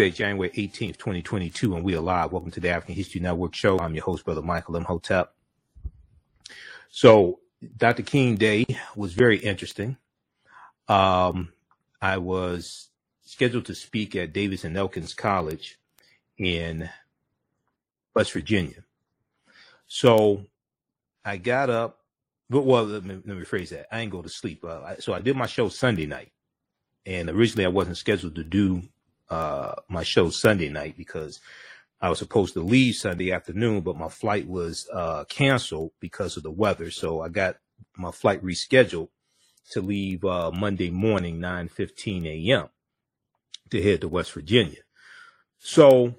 Tuesday, January 18th, 2022, and we are live. Welcome to the African History Network show. I'm your host, Brother Michael Imhotep. So, Dr. King Day was very interesting. Um, I was scheduled to speak at Davis and Elkins College in West Virginia. So, I got up. But, well, let me, let me rephrase that. I didn't go to sleep. Uh, I, so I did my show Sunday night, and originally I wasn't scheduled to do uh, my show Sunday night because I was supposed to leave Sunday afternoon, but my flight was uh, canceled because of the weather. So I got my flight rescheduled to leave uh, Monday morning, 9:15 a.m. to head to West Virginia. So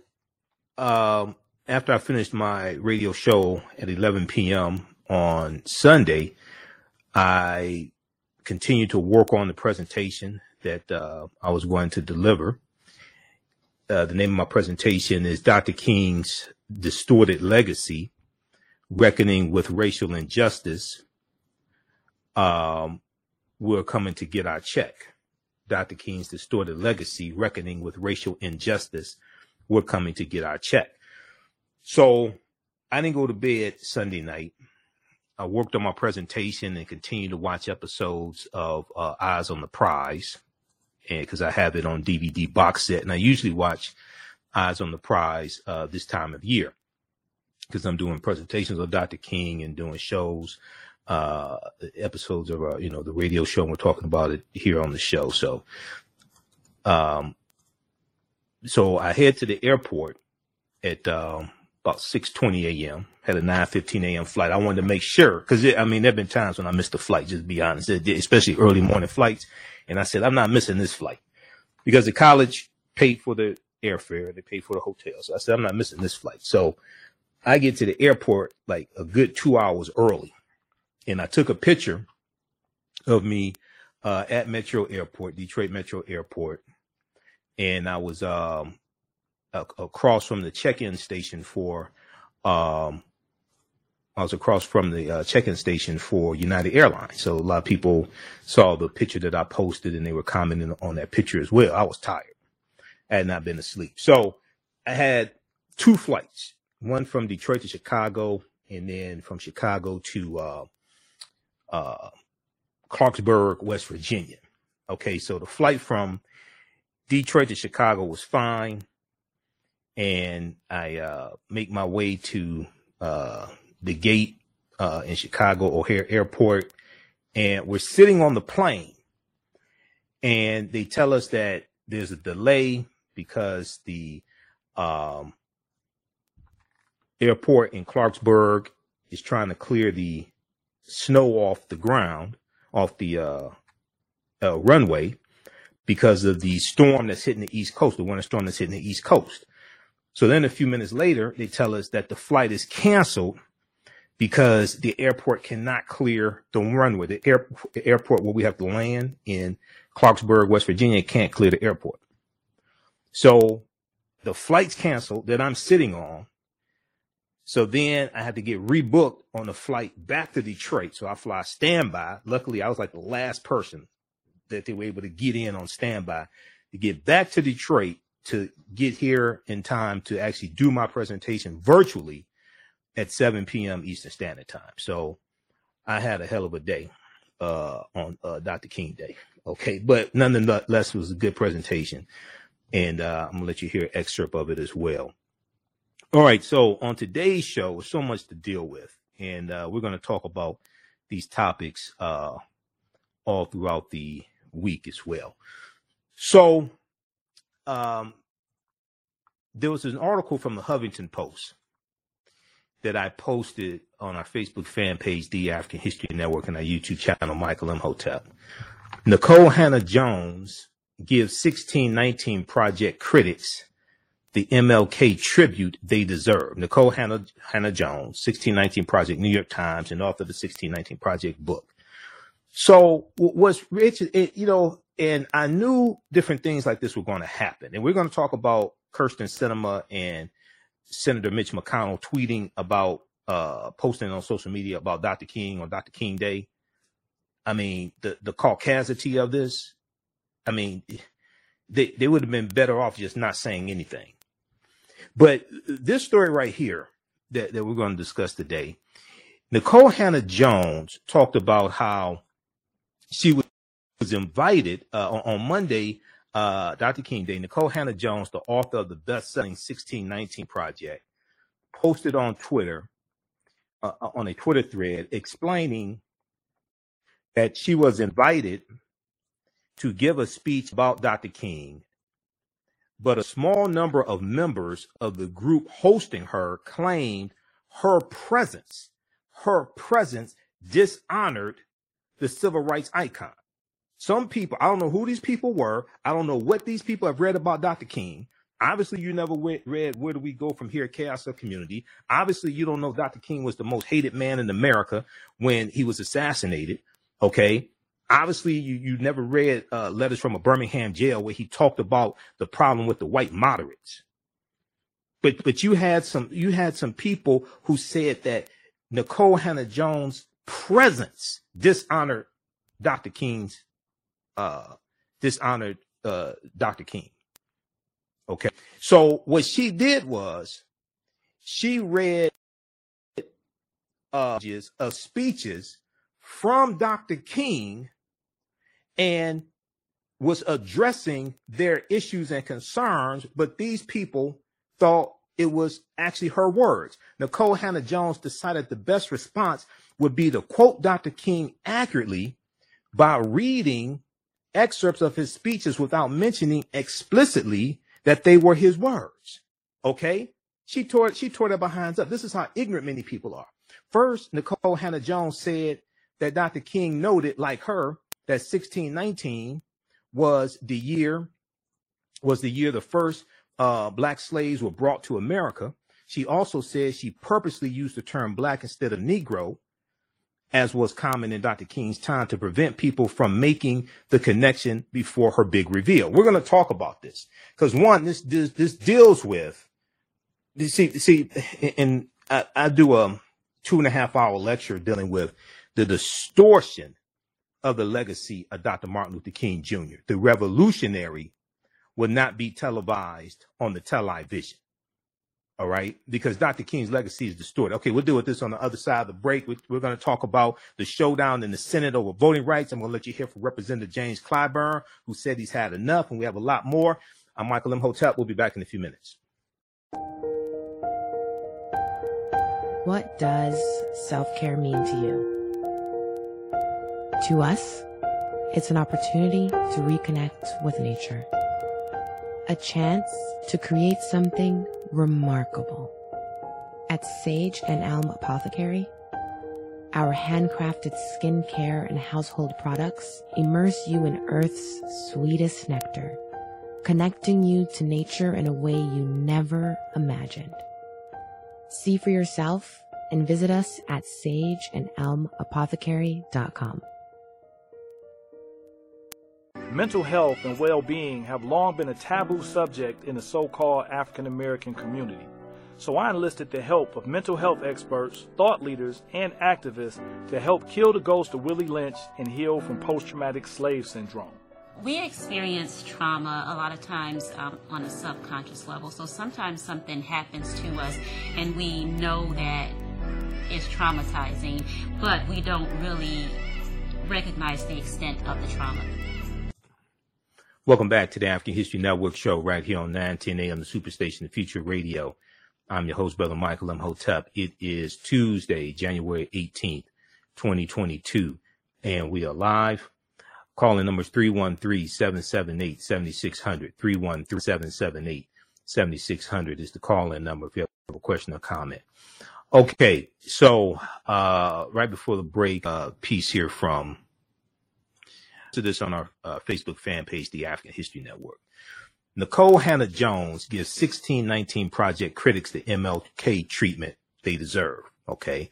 um, after I finished my radio show at 11 p.m. on Sunday, I continued to work on the presentation that uh, I was going to deliver uh, the name of my presentation is Dr. King's Distorted Legacy Reckoning with Racial Injustice. Um, we're coming to get our check. Dr. King's Distorted Legacy Reckoning with Racial Injustice. We're coming to get our check. So I didn't go to bed Sunday night. I worked on my presentation and continued to watch episodes of uh, Eyes on the Prize and because I have it on DVD box set, and I usually watch Eyes on the Prize uh, this time of year because I'm doing presentations of Dr. King and doing shows, uh, episodes of uh, you know the radio show. And we're talking about it here on the show, so um, so I head to the airport at um, about 6:20 a.m. Had a 9:15 a.m. flight. I wanted to make sure because I mean there've been times when I missed a flight. Just be honest, especially early morning flights. And I said, I'm not missing this flight because the college paid for the airfare, and they paid for the hotel. So I said, I'm not missing this flight. So I get to the airport like a good two hours early. And I took a picture of me uh, at Metro Airport, Detroit Metro Airport. And I was um, across from the check-in station for um, I was across from the uh, check-in station for United Airlines. So a lot of people saw the picture that I posted and they were commenting on that picture as well. I was tired. I had not been asleep. So I had two flights, one from Detroit to Chicago and then from Chicago to uh, uh, Clarksburg, West Virginia. Okay, so the flight from Detroit to Chicago was fine. And I uh, make my way to uh, the gate uh, in Chicago O'Hare Airport, and we're sitting on the plane, and they tell us that there's a delay because the um, airport in Clarksburg is trying to clear the snow off the ground, off the uh, uh, runway, because of the storm that's hitting the East Coast, the winter storm that's hitting the East Coast. So then a few minutes later, they tell us that the flight is canceled because the airport cannot clear the runway. The, air, the airport where we have to land in Clarksburg, West Virginia, can't clear the airport. So the flight's canceled that I'm sitting on. So then I had to get rebooked on the flight back to Detroit. So I fly standby. Luckily, I was like the last person that they were able to get in on standby to get back to Detroit to get here in time to actually do my presentation virtually at 7 p.m. Eastern Standard Time. So I had a hell of a day uh, on uh, Dr. King Day. Okay, but nonetheless, it was a good presentation, and uh, I'm gonna let you hear an excerpt of it as well. All right, so on today's show, so much to deal with, and uh, we're gonna talk about these topics uh, all throughout the week as well. So, um, there was an article from the Huffington Post that I posted on our Facebook fan page, The African History Network, and our YouTube channel, Michael M. Hotel. Nikole Hannah-Jones gives 1619 Project critics the MLK tribute they deserve. Nikole Hannah, Hannah-Jones, 1619 Project, New York Times, and author of the 1619 Project book. So what's rich, it, you know, and I knew different things like this were going to happen. And we're going to talk about Kirsten Sinema and Senator Mitch McConnell tweeting about uh posting on social media about Dr. King on Dr. King Day. I mean, the the caucasity of this. I mean, they, they would have been better off just not saying anything. But this story right here that, that we're going to discuss today, Nikole Hannah Jones talked about how she was, invited uh, on, on, Monday, uh, Dr. King Day. Nikole Hannah Jones, the author of the best-selling 1619 Project, posted on Twitter uh, on a Twitter thread explaining that she was invited to give a speech about Dr. King, but a small number of members of the group hosting her claimed her presence, her presence dishonored the civil rights icon. Some people, I don't know who these people were. I don't know what these people have read about Dr. King. Obviously, you never read Where Do We Go From Here, Chaos of Community. Obviously, you don't know Dr. King was the most hated man in America when he was assassinated. Okay obviously you you never read uh, letters from a Birmingham jail where he talked about the problem with the white moderates. But but you had some you had some people who said that Nikole Hannah Jones' presence dishonored Dr. King's uh dishonored uh Dr. King. Okay. So what she did was she read uh of speeches from Dr. King and was addressing their issues and concerns, but these people thought it was actually her words. Nikole Hannah Jones decided the best response would be to quote Dr. King accurately by reading excerpts of his speeches without mentioning explicitly that they were his words. Okay? She tore she tore their behinds up. This is how ignorant many people are. First, Nikole Hannah Jones said that Dr. King noted, like her, that 1619 was the year was the year the first uh, black slaves were brought to America. She also said she purposely used the term black instead of Negro, as was common in Dr. King's time to prevent people from making the connection before her big reveal. We're going to talk about this because one, this, this, this deals with, see, see, and I, I do a two and a half hour lecture dealing with the distortion of the legacy of Dr. Martin Luther King Jr. The revolutionary will not be televised on the television. All right. Because Dr. King's legacy is distorted. Okay. We'll deal with this on the other side of the break. We're going to talk about the showdown in the Senate over voting rights. I'm going to let you hear from Representative James Clyburn, who said he's had enough. And we have a lot more. I'm Michael Imhotep. We'll be back in a few minutes. What does self care mean to you? To us, it's an opportunity to reconnect with nature. A chance to create something remarkable. At Sage and Elm Apothecary, our handcrafted skincare and household products immerse you in Earth's sweetest nectar, connecting you to nature in a way you never imagined. See for yourself and visit us at sageandelmapothecary.com. Mental health and well being have long been a taboo subject in the so called African American community. So I enlisted the help of mental health experts, thought leaders, and activists to help kill the ghost of Willie Lynch and heal from post traumatic slave syndrome. We experience trauma a lot of times um, on a subconscious level. So sometimes something happens to us and we know that it's traumatizing, but we don't really recognize the extent of the trauma. Welcome back to the African History Network show right here on 910 AM, the Superstation, the Future Radio. I'm your host, Brother Michael Imhotep. It is Tuesday, January 18th, 2022, and we are live. Calling numbers 313-778-7600. 313-778-7600 is the call-in number if you have a question or comment. Okay, so uh, right before the break, uh, piece here from to this on our uh, Facebook fan page, the African History Network. Nikole Hannah Jones gives 1619 Project critics the MLK treatment they deserve. Okay.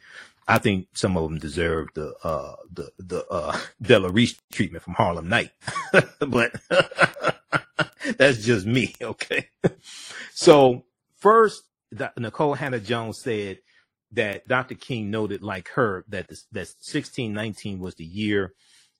I think some of them deserve the, uh, the, the, uh, Della Reese treatment from Harlem Night, but that's just me. Okay. so first, Nikole Hannah Jones said that Dr. King noted like her that, that 1619 was the year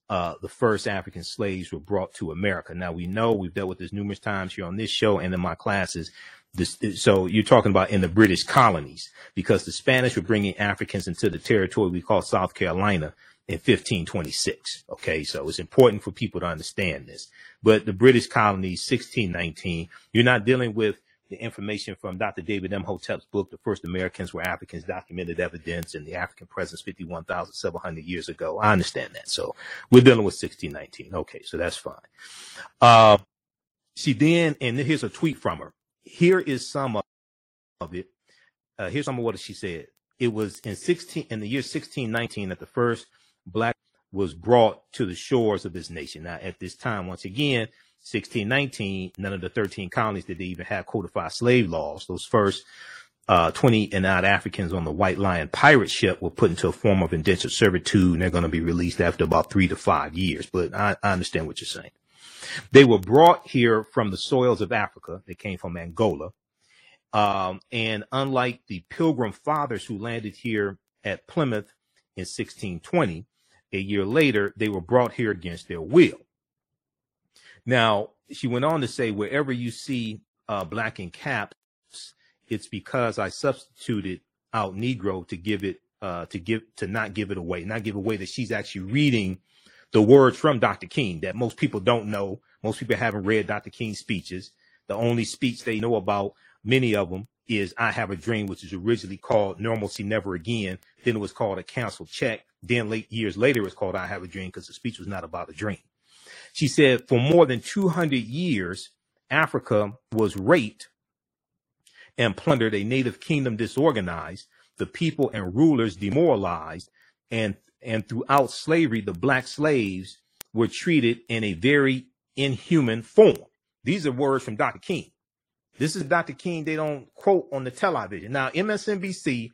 uh, the first African slaves were brought to America. Now we know we've dealt with this numerous times here on this show and in my classes. This, so you're talking about in the British colonies because the Spanish were bringing Africans into the territory we call South Carolina in 1526. Okay. So it's important for people to understand this, but the British colonies, 1619, you're not dealing with the information from Dr. David Imhotep's book, The First Americans Were Africans, Documented Evidence and the African Presence 51,700 years ago. I understand that. So we're dealing with 1619. Okay. So that's fine. Uh, she then, and here's a tweet from her. Here is some of, of it. Uh, here's some of what she said. It was in 16, in the year 1619 that the first black was brought to the shores of this nation. Now, at this time, once again, 1619, none of the 13 colonies did they even have codified slave laws. Those first uh, 20 and odd Africans on the White Lion pirate ship were put into a form of indentured servitude, and they're going to be released after about three to five years. But I, I understand what you're saying. They were brought here from the soils of Africa. They came from Angola. Um, and unlike the pilgrim fathers who landed here at Plymouth in 1620, a year later, they were brought here against their will. Now, she went on to say, wherever you see uh, black in caps, it's because I substituted out Negro to give it, uh, to give, to not give it away, not give away that she's actually reading the words from Dr. King that most people don't know. Most people haven't read Dr. King's speeches. The only speech they know about, many of them, is I Have a Dream, which is originally called Normalcy Never Again. Then it was called A Canceled Check. Then late years later, it was called I Have a Dream because the speech was not about a dream. She said for more than 200 years, Africa was raped and plundered, a native kingdom disorganized, the people and rulers demoralized, and, and throughout slavery, the black slaves were treated in a very inhuman form. These are words from Dr. King. This is Dr. King. They don't quote on the television. Now, MSNBC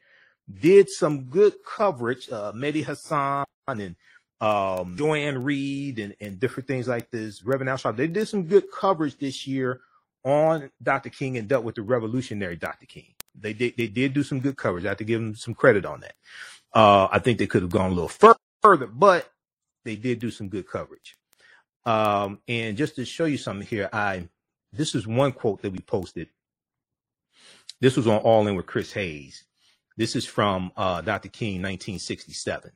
did some good coverage. Uh, Mehdi Hasan and um, Joy-Ann Reid and, and different things like this. Reverend Al They did some good coverage this year on Dr. King and dealt with the revolutionary Dr. King. They did, they did do some good coverage. I have to give them some credit on that. Uh, I think they could have gone a little further, but they did do some good coverage. Um, and just to show you something here, I, this is one quote that we posted. This was on All In with Chris Hayes. This is from, uh, Dr. King, 1967.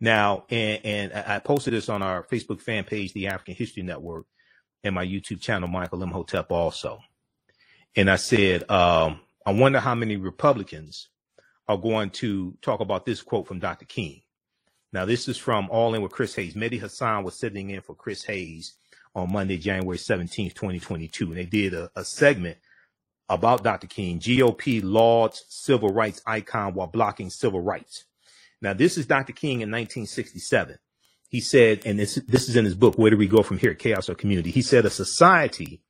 Now, and, and I posted this on our Facebook fan page, the African History Network, and my YouTube channel, Michael Imhotep also. And I said, um, I wonder how many Republicans are going to talk about this quote from Dr. King. Now, this is from All In with Chris Hayes. Mehdi Hasan was sitting in for Chris Hayes on Monday, January 17th, 2022. And they did a, a segment about Dr. King, GOP lauds civil rights icon while blocking civil rights. Now, this is Dr. King in 1967. He said, and this, this is in his book, Where Do We Go From Here? Chaos or Community. He said, a society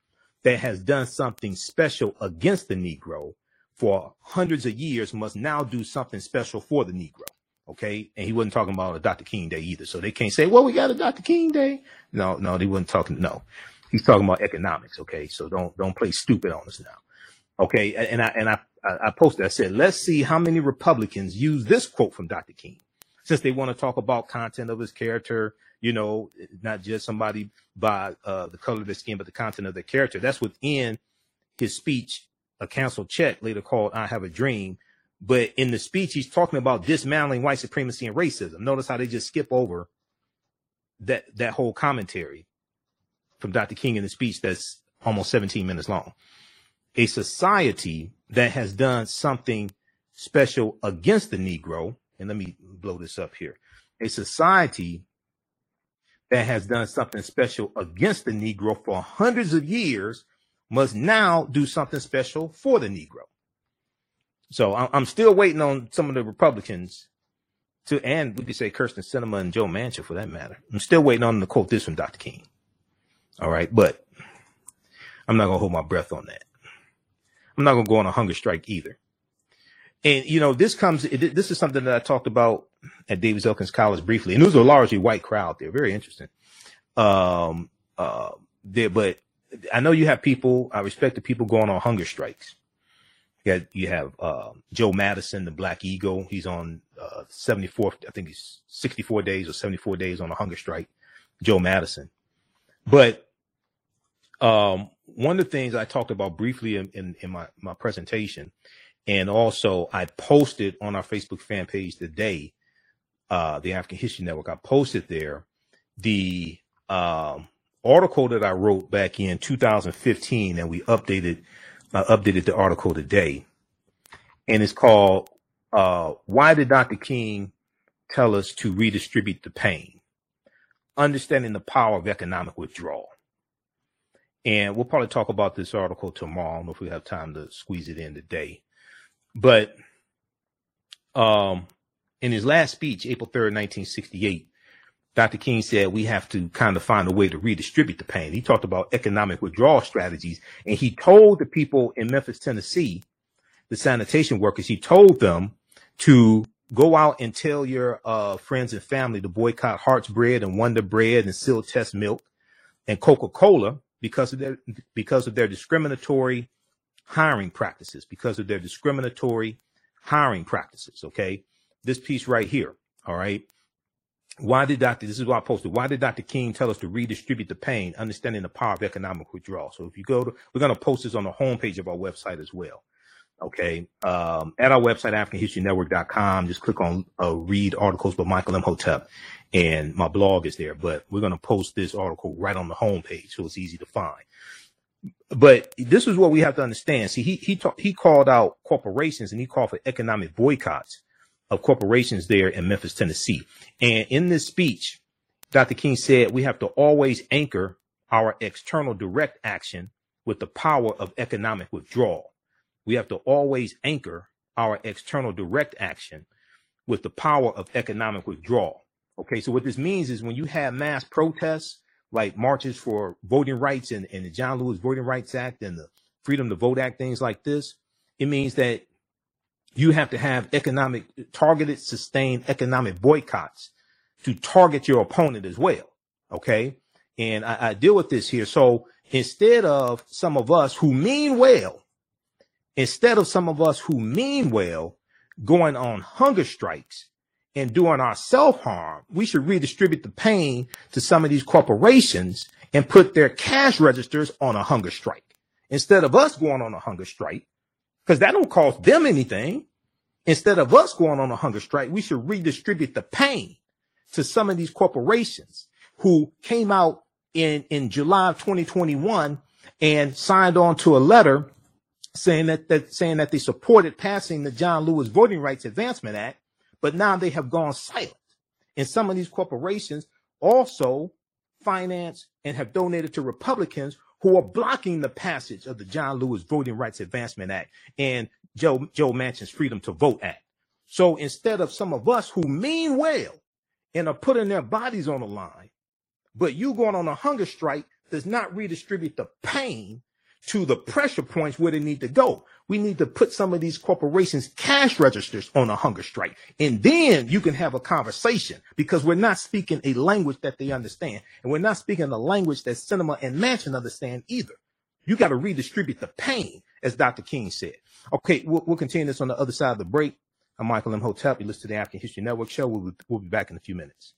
that has done something special against the Negro for hundreds of years must now do something special for the Negro. Okay. And he wasn't talking about a Dr. King Day either. So they can't say, well, we got a Dr. King Day. No, no, they wasn't talking. No, he's talking about economics. Okay. So don't, don't play stupid on us now. Okay. And I, and I, I posted, I said, let's see how many Republicans use this quote from Dr. King since they want to talk about content of his character, you know, not just somebody by uh, the color of their skin, but the content of their character. That's within his speech, a canceled check, later called I Have a Dream. But in the speech, he's talking about dismantling white supremacy and racism. Notice how they just skip over that, that whole commentary from Dr. King in the speech that's almost 17 minutes long a society that has done something special against the Negro, and let me blow this up here, a society that has done something special against the Negro for hundreds of years must now do something special for the Negro. So I'm still waiting on some of the Republicans to, and we could say Kirsten Sinema and Joe Manchin for that matter. I'm still waiting on them to quote this from Dr. King. All right. But I'm not going to hold my breath on that. I'm not going to go on a hunger strike either. And, you know, this comes, this is something that I talked about at Davis Elkins College briefly. And it was a largely white crowd there. Very interesting. Um, uh, there, but I know you have people, I respect the people going on hunger strikes. You have, you have, uh, Joe Madison, the Black Eagle. He's on, uh, 74, I think he's 64 days or 74 days on a hunger strike. Joe Madison. But um, one of the things I talked about briefly in, in, in my, my presentation, and also I posted on our Facebook fan page today, uh, the African History Network, I posted there the um, article that I wrote back in 2015, and we updated uh, updated the article today, and it's called uh, "Why Did Dr. King Tell Us to Redistribute the Pain? Understanding the Power of Economic Withdrawal." And we'll probably talk about this article tomorrow. I don't know if we have time to squeeze it in today, but um, in his last speech, April 3rd, 1968, Dr. King said we have to kind of find a way to redistribute the pain. He talked about economic withdrawal strategies and he told the people in Memphis, Tennessee, the sanitation workers, he told them to go out and tell your uh, friends and family to boycott Hart's Bread and Wonder Bread and Sealtest Milk and Coca-Cola because of their because of their discriminatory hiring practices, because of their discriminatory hiring practices. Okay. This piece right here. All right. Why did Dr. This is what I posted. Why did Dr. King tell us to redistribute the pain, understanding the power of economic withdrawal? So if you go to, we're going to post this on the homepage of our website as well. Okay. Um, at our website, AfricanHistoryNetwork.com, just click on uh, read articles by Michael Imhotep and my blog is there, but we're going to post this article right on the homepage. So it's easy to find. But this is what we have to understand. See, he, he, talk, he called out corporations and he called for economic boycotts of corporations there in Memphis, Tennessee. And in this speech, Dr. King said we have to always anchor our external direct action with the power of economic withdrawal. We have to always anchor our external direct action with the power of economic withdrawal. Okay, so what this means is when you have mass protests like marches for voting rights and, and the John Lewis Voting Rights Act and the Freedom to Vote Act, things like this, it means that you have to have economic targeted, sustained economic boycotts to target your opponent as well. Okay. And I, I deal with this here. So instead of some of us who mean well, instead of some of us who mean well going on hunger strikes and doing our self harm, we should redistribute the pain to some of these corporations and put their cash registers on a hunger strike instead of us going on a hunger strike because that don't cost them anything. Instead of us going on a hunger strike, we should redistribute the pain to some of these corporations who came out in, in July of 2021 and signed on to a letter saying that, that saying that they supported passing the John Lewis Voting Rights Advancement Act, but now they have gone silent. And some of these corporations also finance and have donated to Republicans who are blocking the passage of the John Lewis Voting Rights Advancement Act and Joe, Joe Manchin's Freedom to Vote Act. So instead of some of us who mean well and are putting their bodies on the line, but you going on a hunger strike does not redistribute the pain to the pressure points where they need to go. We need to put some of these corporations cash registers on a hunger strike. And then you can have a conversation because we're not speaking a language that they understand. And we're not speaking a language that Sinema and Manchin understand either. You got to redistribute the pain, as Dr. King said. Okay, we'll, we'll continue this on the other side of the break. I'm Michael Imhotep. You listen to the African History Network show. We'll, we'll be back in a few minutes.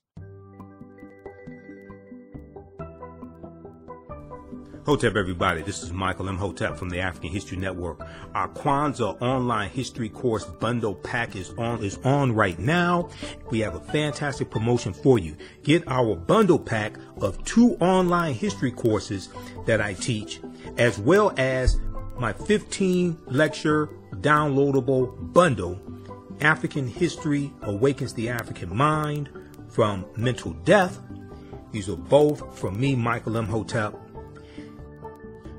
Hotep, everybody. This is Michael Imhotep from the African History Network. Our Kwanzaa online history course bundle pack is on is on right now. We have a fantastic promotion for you. Get our bundle pack of two online history courses that I teach, as well as my 15 lecture downloadable bundle, African History Awakens the African Mind from Mental Death. These are both from me, Michael Imhotep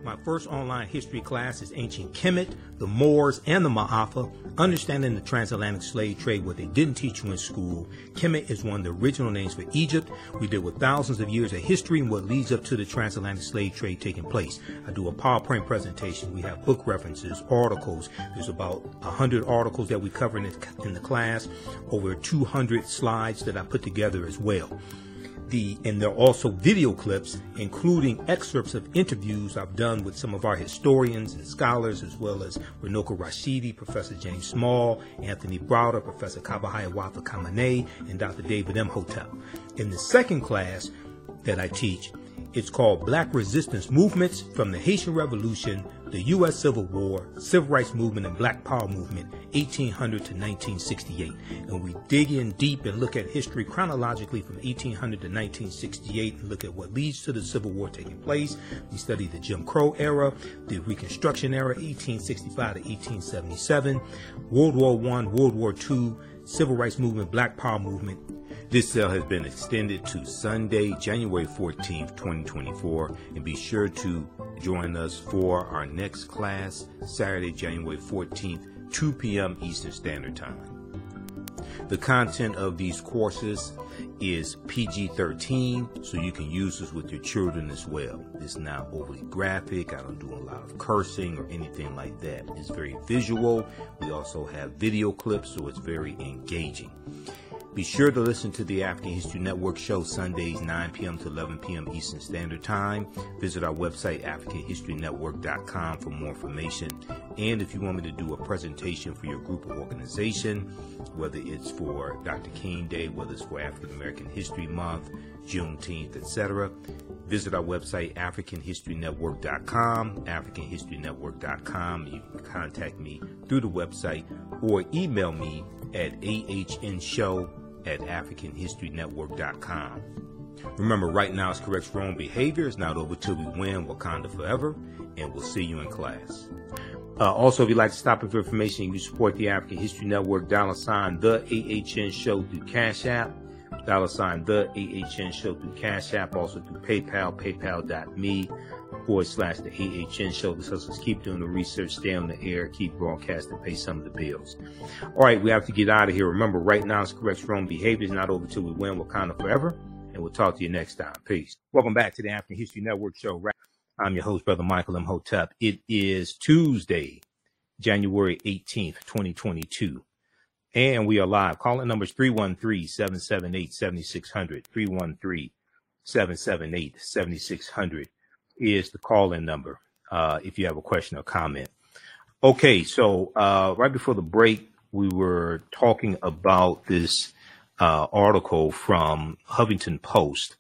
my first online history class is Ancient Kemet, the Moors, and the Ma'afa, understanding the transatlantic slave trade, what they didn't teach you in school. Kemet is one of the original names for Egypt. We deal with thousands of years of history and what leads up to the transatlantic slave trade taking place. I do a PowerPoint presentation. We have book references, articles. There's about 100 articles that we cover in the, in the class, over 200 slides that I put together as well the and there are also video clips including excerpts of interviews I've done with some of our historians and scholars as well as Runoko Rashidi, Professor James Small, Anthony Browder, Professor Kaba Hiawatha Kamene, and Dr. David Imhotep. In the second class, that I teach. It's called Black Resistance Movements from the Haitian Revolution, the U.S. Civil War, Civil Rights Movement, and Black Power Movement, 1800 to 1968. And we dig in deep and look at history chronologically from 1800 to 1968 and look at what leads to the Civil War taking place. We study the Jim Crow era, the Reconstruction era, 1865 to 1877, World War I, World War II, Civil Rights Movement, Black Power Movement, this sale has been extended to Sunday, January 14th, 2024, and be sure to join us for our next class, Saturday, January 14th, 2 p.m. Eastern Standard Time. The content of these courses is PG 13, so you can use this with your children as well. It's not overly graphic. I don't do a lot of cursing or anything like that. It's very visual. We also have video clips, so it's very engaging. Be sure to listen to the African History Network show Sundays 9 p.m. to 11 p.m. Eastern Standard Time. Visit our website, AfricanHistoryNetwork.com for more information. And if you want me to do a presentation for your group or organization, whether it's for Dr. King Day, whether it's for African American History Month, Juneteenth, etc., visit our website, AfricanHistoryNetwork.com, AfricanHistoryNetwork.com. You can contact me through the website or email me at ahnshow at AfricanHistoryNetwork.com. Remember, right now is correct wrong behavior. It's not over till we win Wakanda forever, and we'll see you in class. Uh, also, if you'd like to stop for information, you support the African History Network, dollar sign the AHN show through Cash App, dollar sign the AHN show through Cash App, also through PayPal, paypal.me forward slash the AHN show. This helps us keep doing the research, stay on the air, keep broadcasting, pay some of the bills. All right, we have to get out of here. Remember, right now it's correct wrong behavior is not over till we win Wakanda forever. And we'll talk to you next time. Peace. Welcome back to the African History Network show. I'm your host, Brother Michael Imhotep. It is Tuesday, January 18th, 2022. And we are live. Calling numbers 313-778-7600, 313-778-7600 is the call-in number uh, if you have a question or comment. Okay, so uh, right before the break, we were talking about this uh, article from Huffington Post,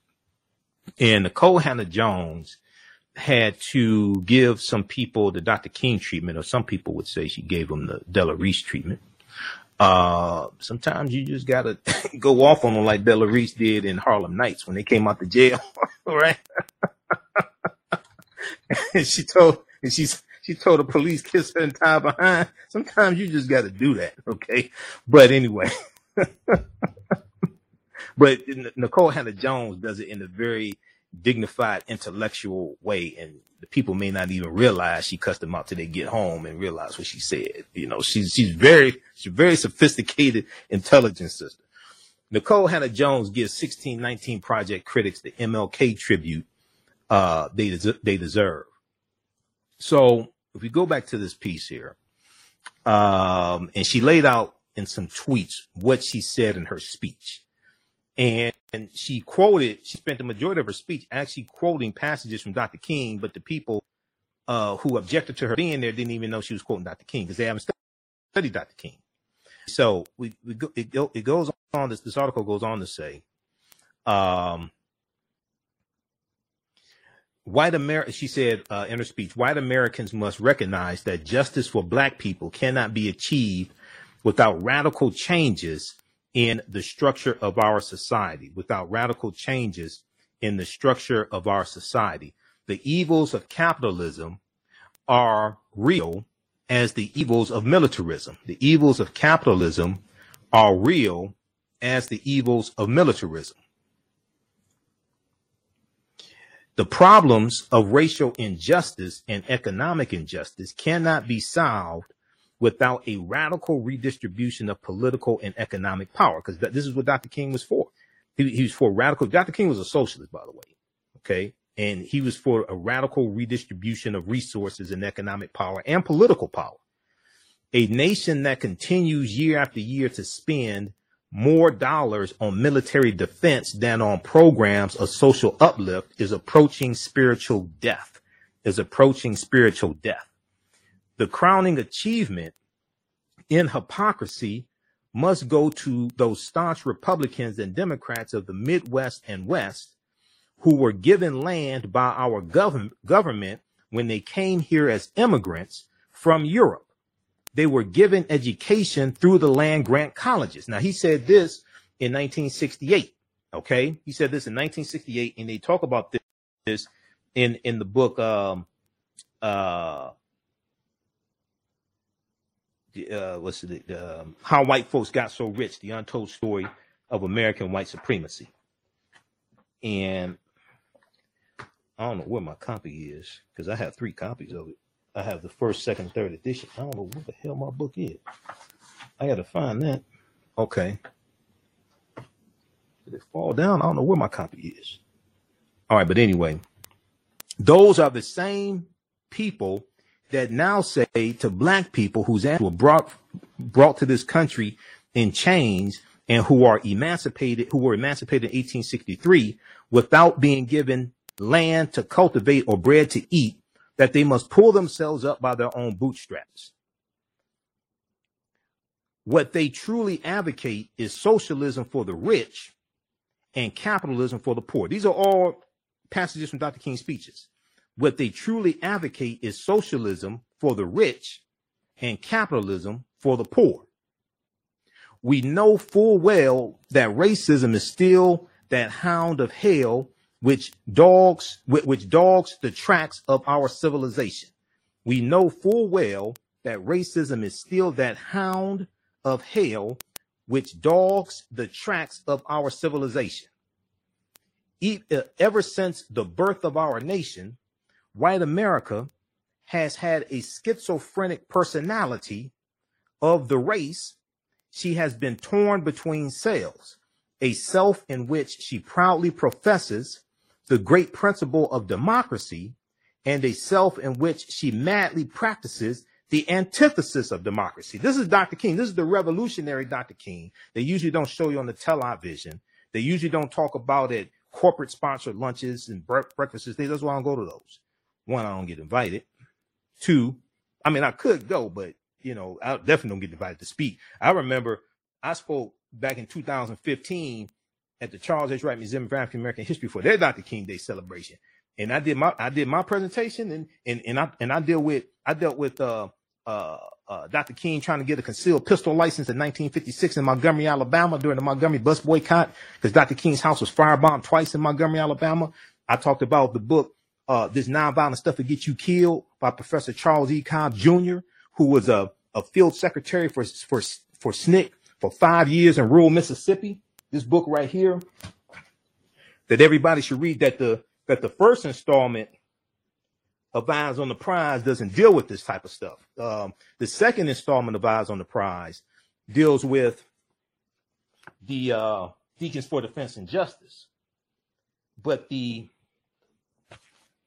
and Nikole Hannah-Jones had to give some people the Dr. King treatment, or some people would say she gave them the Della Reese treatment. Uh, sometimes you just gotta go off on them like Della Reese did in Harlem Nights when they came out the jail, right? and she told and she's she told the police kiss her and tie behind. Sometimes you just got to do that, okay? But anyway, but Nikole Hannah-Jones does it in a very dignified, intellectual way, and the people may not even realize she cussed them out till they get home and realize what she said. You know, she's she's very she's very sophisticated, intelligent sister. Nikole Hannah-Jones gives 1619 Project critics the MLK tribute uh, they des- they deserve. So if we go back to this piece here, um, and she laid out in some tweets what she said in her speech, and, and she quoted. She spent the majority of her speech actually quoting passages from Dr. King, but the people uh, who objected to her being there didn't even know she was quoting Dr. King because they haven't studied Dr. King. So we, we go, it, go, it goes on. This this article goes on to say. Um, white America, she said uh, in her speech, white Americans must recognize that justice for black people cannot be achieved without radical changes in the structure of our society, without radical changes in the structure of our society. The evils of capitalism are real as the evils of militarism. The evils of capitalism are real as the evils of militarism. The problems of racial injustice and economic injustice cannot be solved without a radical redistribution of political and economic power, because this is what Dr. King was for. He, he was for radical. Dr. King was a socialist, by the way. Okay. And he was for a radical redistribution of resources and economic power and political power. A nation that continues year after year to spend more dollars on military defense than on programs of social uplift is approaching spiritual death, is approaching spiritual death. The crowning achievement in hypocrisy must go to those staunch Republicans and Democrats of the Midwest and West who were given land by our government government when they came here as immigrants from Europe. They were given education through the land grant colleges. Now he said this in 1968. Okay, he said this in 1968, and they talk about this in in the book um uh uh, what's it, um, how white folks got so rich, the untold story of American white supremacy. And I don't know where my copy is because I have three copies of it. I have the first, second, third edition. I don't know what the hell my book is. I got to find that. Okay. Did it fall down? I don't know where my copy is. All right, but anyway, those are the same people that now say to black people whose were brought brought to this country in chains and who are emancipated, who were emancipated in 1863 without being given land to cultivate or bread to eat, that they must pull themselves up by their own bootstraps. What they truly advocate is socialism for the rich and capitalism for the poor. These are all passages from Dr. King's speeches. What they truly advocate is socialism for the rich and capitalism for the poor. We know full well that racism is still that hound of hell which dogs which dogs the tracks of our civilization. We know full well that racism is still that hound of hell which dogs the tracks of our civilization. Ever since the birth of our nation, white America has had a schizophrenic personality of the race. She has been torn between selves, a self in which she proudly professes the great principle of democracy and a self in which she madly practices the antithesis of democracy. This is Dr. King. This is the revolutionary Dr. King. They usually don't show you on the television. They usually don't talk about it corporate sponsored lunches and breakfasts. That's why I don't go to those. One, I don't get invited. Two, I mean, I could go, but you know, I definitely don't get invited to speak. I remember I spoke back in 2015 at the Charles H. Wright Museum of African American History for their Dr. King Day celebration. And I did my I did my presentation and and and I and I dealt with I dealt with uh uh, uh, Dr. King trying to get a concealed pistol license in 1956 in Montgomery, Alabama during the Montgomery bus boycott because Dr. King's house was firebombed twice in Montgomery, Alabama. I talked about the book, uh, This Nonviolent Stuff to Get You Killed by Professor Charles E. Cobb Jr., who was a, a field secretary for, for, for SNCC for five years in rural Mississippi. This book right here that everybody should read that the, that the first installment of Eyes on the Prize doesn't deal with this type of stuff. Um, the second installment of Eyes on the Prize deals with the uh, Deacons for Defense and Justice. But the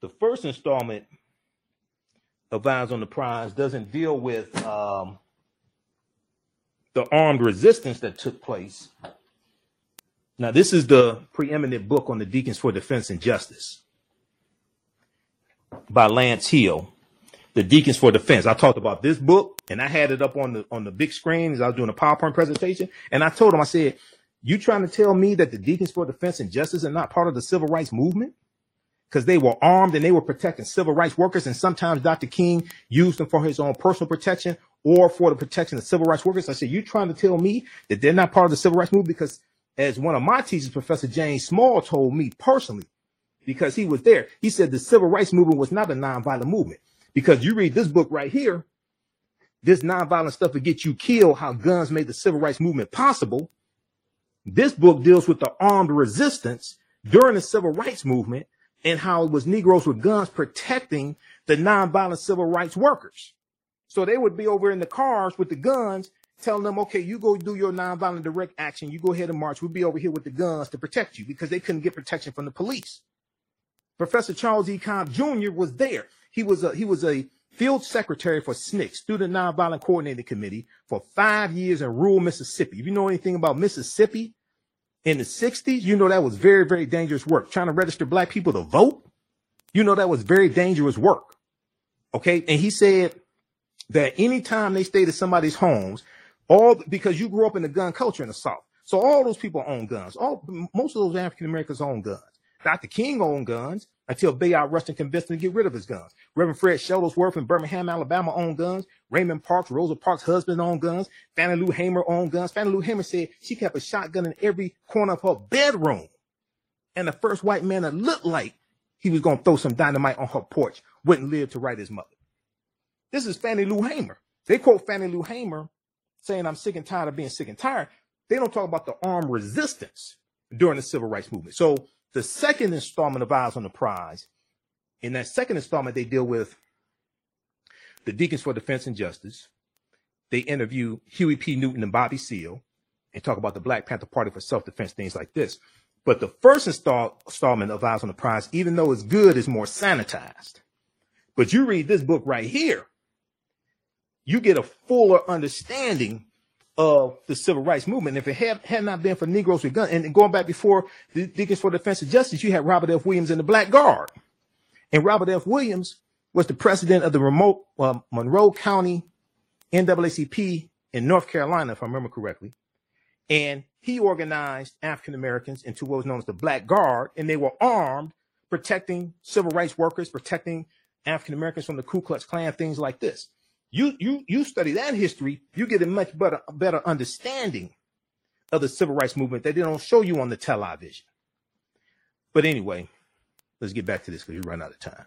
the first installment of Eyes on the Prize doesn't deal with um, the armed resistance that took place. Now, this is the preeminent book on the Deacons for Defense and Justice by Lance Hill, The Deacons for Defense. I talked about this book and I had it up on the on the big screen as I was doing a PowerPoint presentation. And I told him, I said, You trying to tell me that the Deacons for Defense and Justice are not part of the civil rights movement? Because they were armed and they were protecting civil rights workers, and sometimes Dr. King used them for his own personal protection or for the protection of civil rights workers. I said, You trying to tell me that they're not part of the civil rights movement? Because as one of my teachers, Professor James Small, told me personally, because he was there. He said the civil rights movement was not a nonviolent movement because you read this book right here, this nonviolent stuff to get you killed, how guns made the civil rights movement possible. This book deals with the armed resistance during the civil rights movement and how it was Negroes with guns protecting the nonviolent civil rights workers. So they would be over in the cars with the guns telling them, okay, you go do your nonviolent direct action. You go ahead and march. We'll be over here with the guns to protect you because they couldn't get protection from the police. Professor Charles E. Cobb Jr. was there. He was a he was a field secretary for SNCC, Student Nonviolent Coordinating Committee, for five years in rural Mississippi. If you know anything about Mississippi in the 60s, you know that was very, very dangerous work. Trying to register black people to vote, you know that was very dangerous work. Okay. And he said that anytime they stayed at somebody's homes, all because you grew up in the gun culture in the South. So all those people own guns. All most of those African Americans own guns. Dr. King owned guns until Bayard Rustin convinced him to get rid of his guns. Reverend Fred Shuttlesworth in Birmingham, Alabama owned guns. Raymond Parks, Rosa Parks' husband owned guns. Fannie Lou Hamer owned guns. Fannie Lou Hamer said she kept a shotgun in every corner of her bedroom. And the first white man that looked like he was going to throw some dynamite on her porch wouldn't live to write his mother. This is Fannie Lou Hamer. They quote Fannie Lou Hamer saying, I'm sick and tired of being sick and tired. They don't talk about the armed resistance during the civil rights movement. So the second installment of Eyes on the Prize, in that second installment, they deal with the Deacons for Defense and Justice. They interview Huey P. Newton and Bobby Seale and talk about the Black Panther Party for self-defense, things like this. But the first install, installment of Eyes on the Prize, even though it's good, is more sanitized. But you read this book right here, you get a fuller understanding of the civil rights movement. If it had, had not been for Negroes with guns, and going back before the Deacons for Defense and Justice, you had Robert F. Williams and the Black Guard. And Robert F. Williams was the president of the remote uh, Monroe County NAACP in North Carolina, if I remember correctly. And he organized African Americans into what was known as the Black Guard, and they were armed, protecting civil rights workers, protecting African Americans from the Ku Klux Klan, things like this. You you you study that history, you get a much better better understanding of the civil rights movement that they don't show you on the television. But anyway, let's get back to this because we run out of time.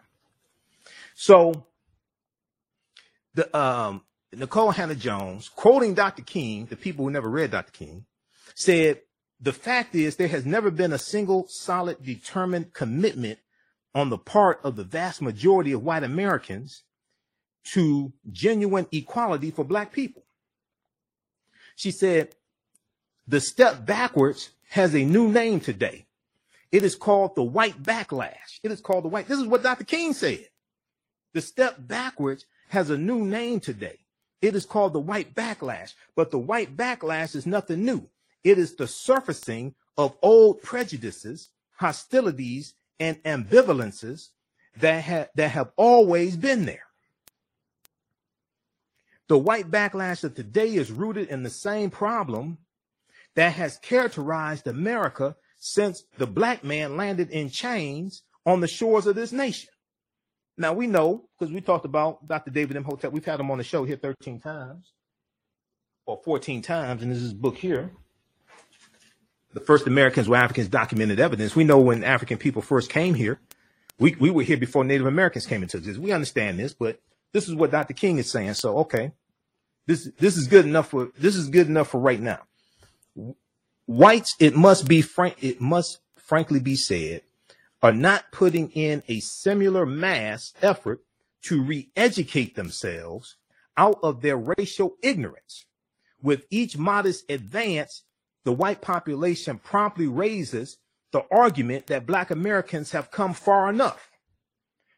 So the um Nikole Hannah Jones, quoting Dr. King, the people who never read Dr. King, said, the fact is there has never been a single solid, determined commitment on the part of the vast majority of white Americans to genuine equality for black people. She said, the step backwards has a new name today. It is called the white backlash. It is called the white. This is what Dr. King said. The step backwards has a new name today. It is called the white backlash, but the white backlash is nothing new. It is the surfacing of old prejudices, hostilities, and ambivalences that, ha- that have always been there. The white backlash of today is rooted in the same problem that has characterized America since the black man landed in chains on the shores of this nation. Now we know because we talked about Dr. David Imhotep. We've had him on the show here 13 times or 14 times, and this is book here the first Americans were Africans documented evidence. We know when African people first came here, we, we were here before Native Americans came into this. We understand this, but this is what Dr. King is saying. So, okay, this, this is good enough for, this is good enough for right now. Whites, it must be frank, it must frankly be said, are not putting in a similar mass effort to re-educate themselves out of their racial ignorance. With each modest advance, the white population promptly raises the argument that black Americans have come far enough.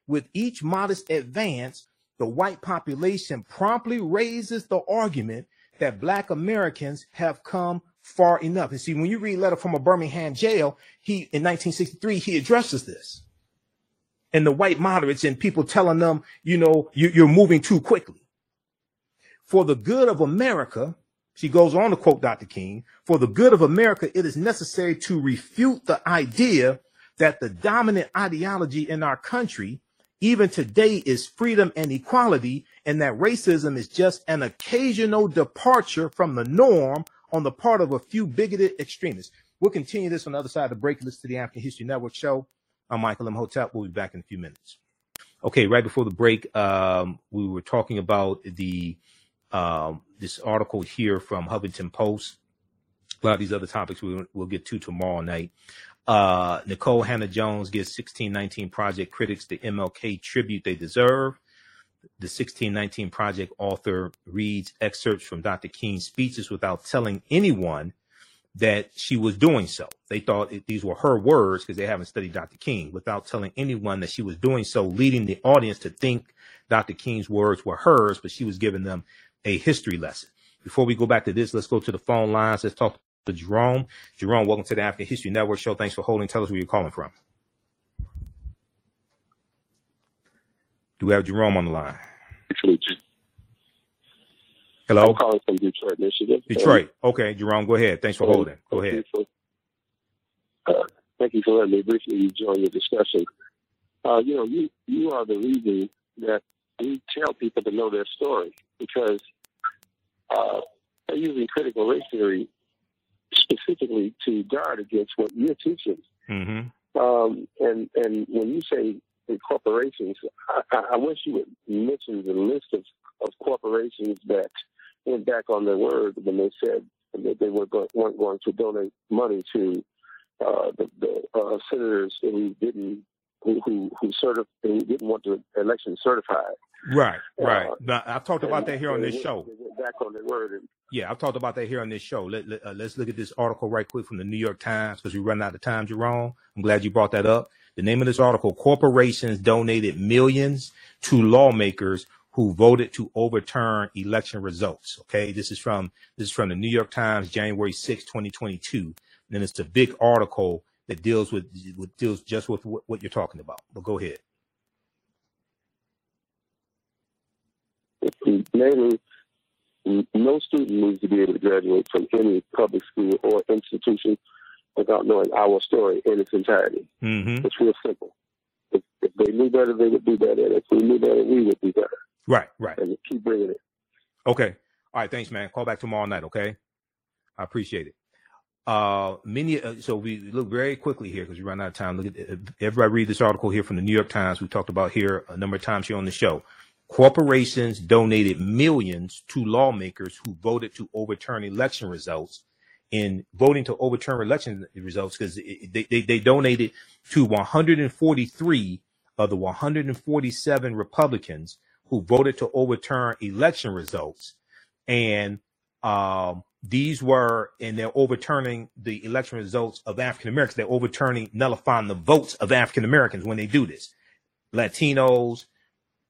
With each modest advance, the white population promptly raises the argument that black Americans have come far enough. And see, when you read a letter from a Birmingham jail, he in 1963, he addresses this. And the white moderates and people telling them, you know, you, you're moving too quickly. For the good of America, she goes on to quote Dr. King, for the good of America, it is necessary to refute the idea that the dominant ideology in our country, even today, is freedom and equality, and that racism is just an occasional departure from the norm on the part of a few bigoted extremists. We'll continue this on the other side of the break. Listen to the African History Network show. I'm Michael Imhotep. We'll be back in a few minutes. Okay, right before the break, um, we were talking about the um, this article here from Huffington Post. A lot of these other topics we, will get to tomorrow night. Uh, Nikole Hannah Jones gives 1619 Project critics the MLK tribute they deserve. The 1619 Project author reads excerpts from Dr. King's speeches without telling anyone that she was doing so. They thought it, these were her words because they haven't studied Dr. King without telling anyone that she was doing so, leading the audience to think Dr. King's words were hers, but she was giving them a history lesson. Before we go back to this, let's go to the phone lines. Let's talk Jerome. Jerome, welcome to the African History Network show. Thanks for holding. Tell us where you're calling from. Do we have Jerome on the line? Hello. I'm calling from Detroit, Michigan. Detroit. Okay, Jerome, go ahead. Thanks for holding. Go ahead. Uh, Thank you for letting me briefly join the discussion. Uh, you know, you, you are the reason that we tell people to know their story because uh, they're using critical race theory specifically to guard against what you're teaching. Mm-hmm. Um, and and when you say corporations, I, I wish you would mention the list of, of corporations that went back on their word when they said that they were go- weren't going to donate money to uh, the, the uh, senators who didn't who who who, certif- who didn't want the election certified. Right, right. Uh, Now, I've talked about that here on this show. They went back on their word. And, Yeah, I've talked about that here on this show. Let, let, uh, let's look at this article right quick from the New York Times because we run out of time, Jerome. I'm glad you brought that up. The name of this article, Corporations Donated Millions to Lawmakers Who Voted to Overturn Election Results. Okay, this is from this is from the New York Times, January 6, 2022. And it's a big article that deals with, with deals just with what, what you're talking about. But go ahead. namely, no student needs to be able to graduate from any public school or institution without knowing our story in its entirety. Mm-hmm. It's real simple. If, if they knew better, they would do better. If we knew better, we would do better. Right, right. And keep bringing it. Okay. All right. Thanks, man. Call back tomorrow night. Okay. I appreciate it. Uh, many, uh, so we look very quickly here because we run out of time. Look at, uh, everybody read this article here from the New York Times. We talked about here a number of times here on the show. Corporations donated millions to lawmakers who voted to overturn election results. In voting to overturn election results, because they, they, they donated to 143 of the 147 Republicans who voted to overturn election results. And um, these were, and they're overturning the election results of African Americans. They're overturning, nullifying the votes of African Americans when they do this. Latinos,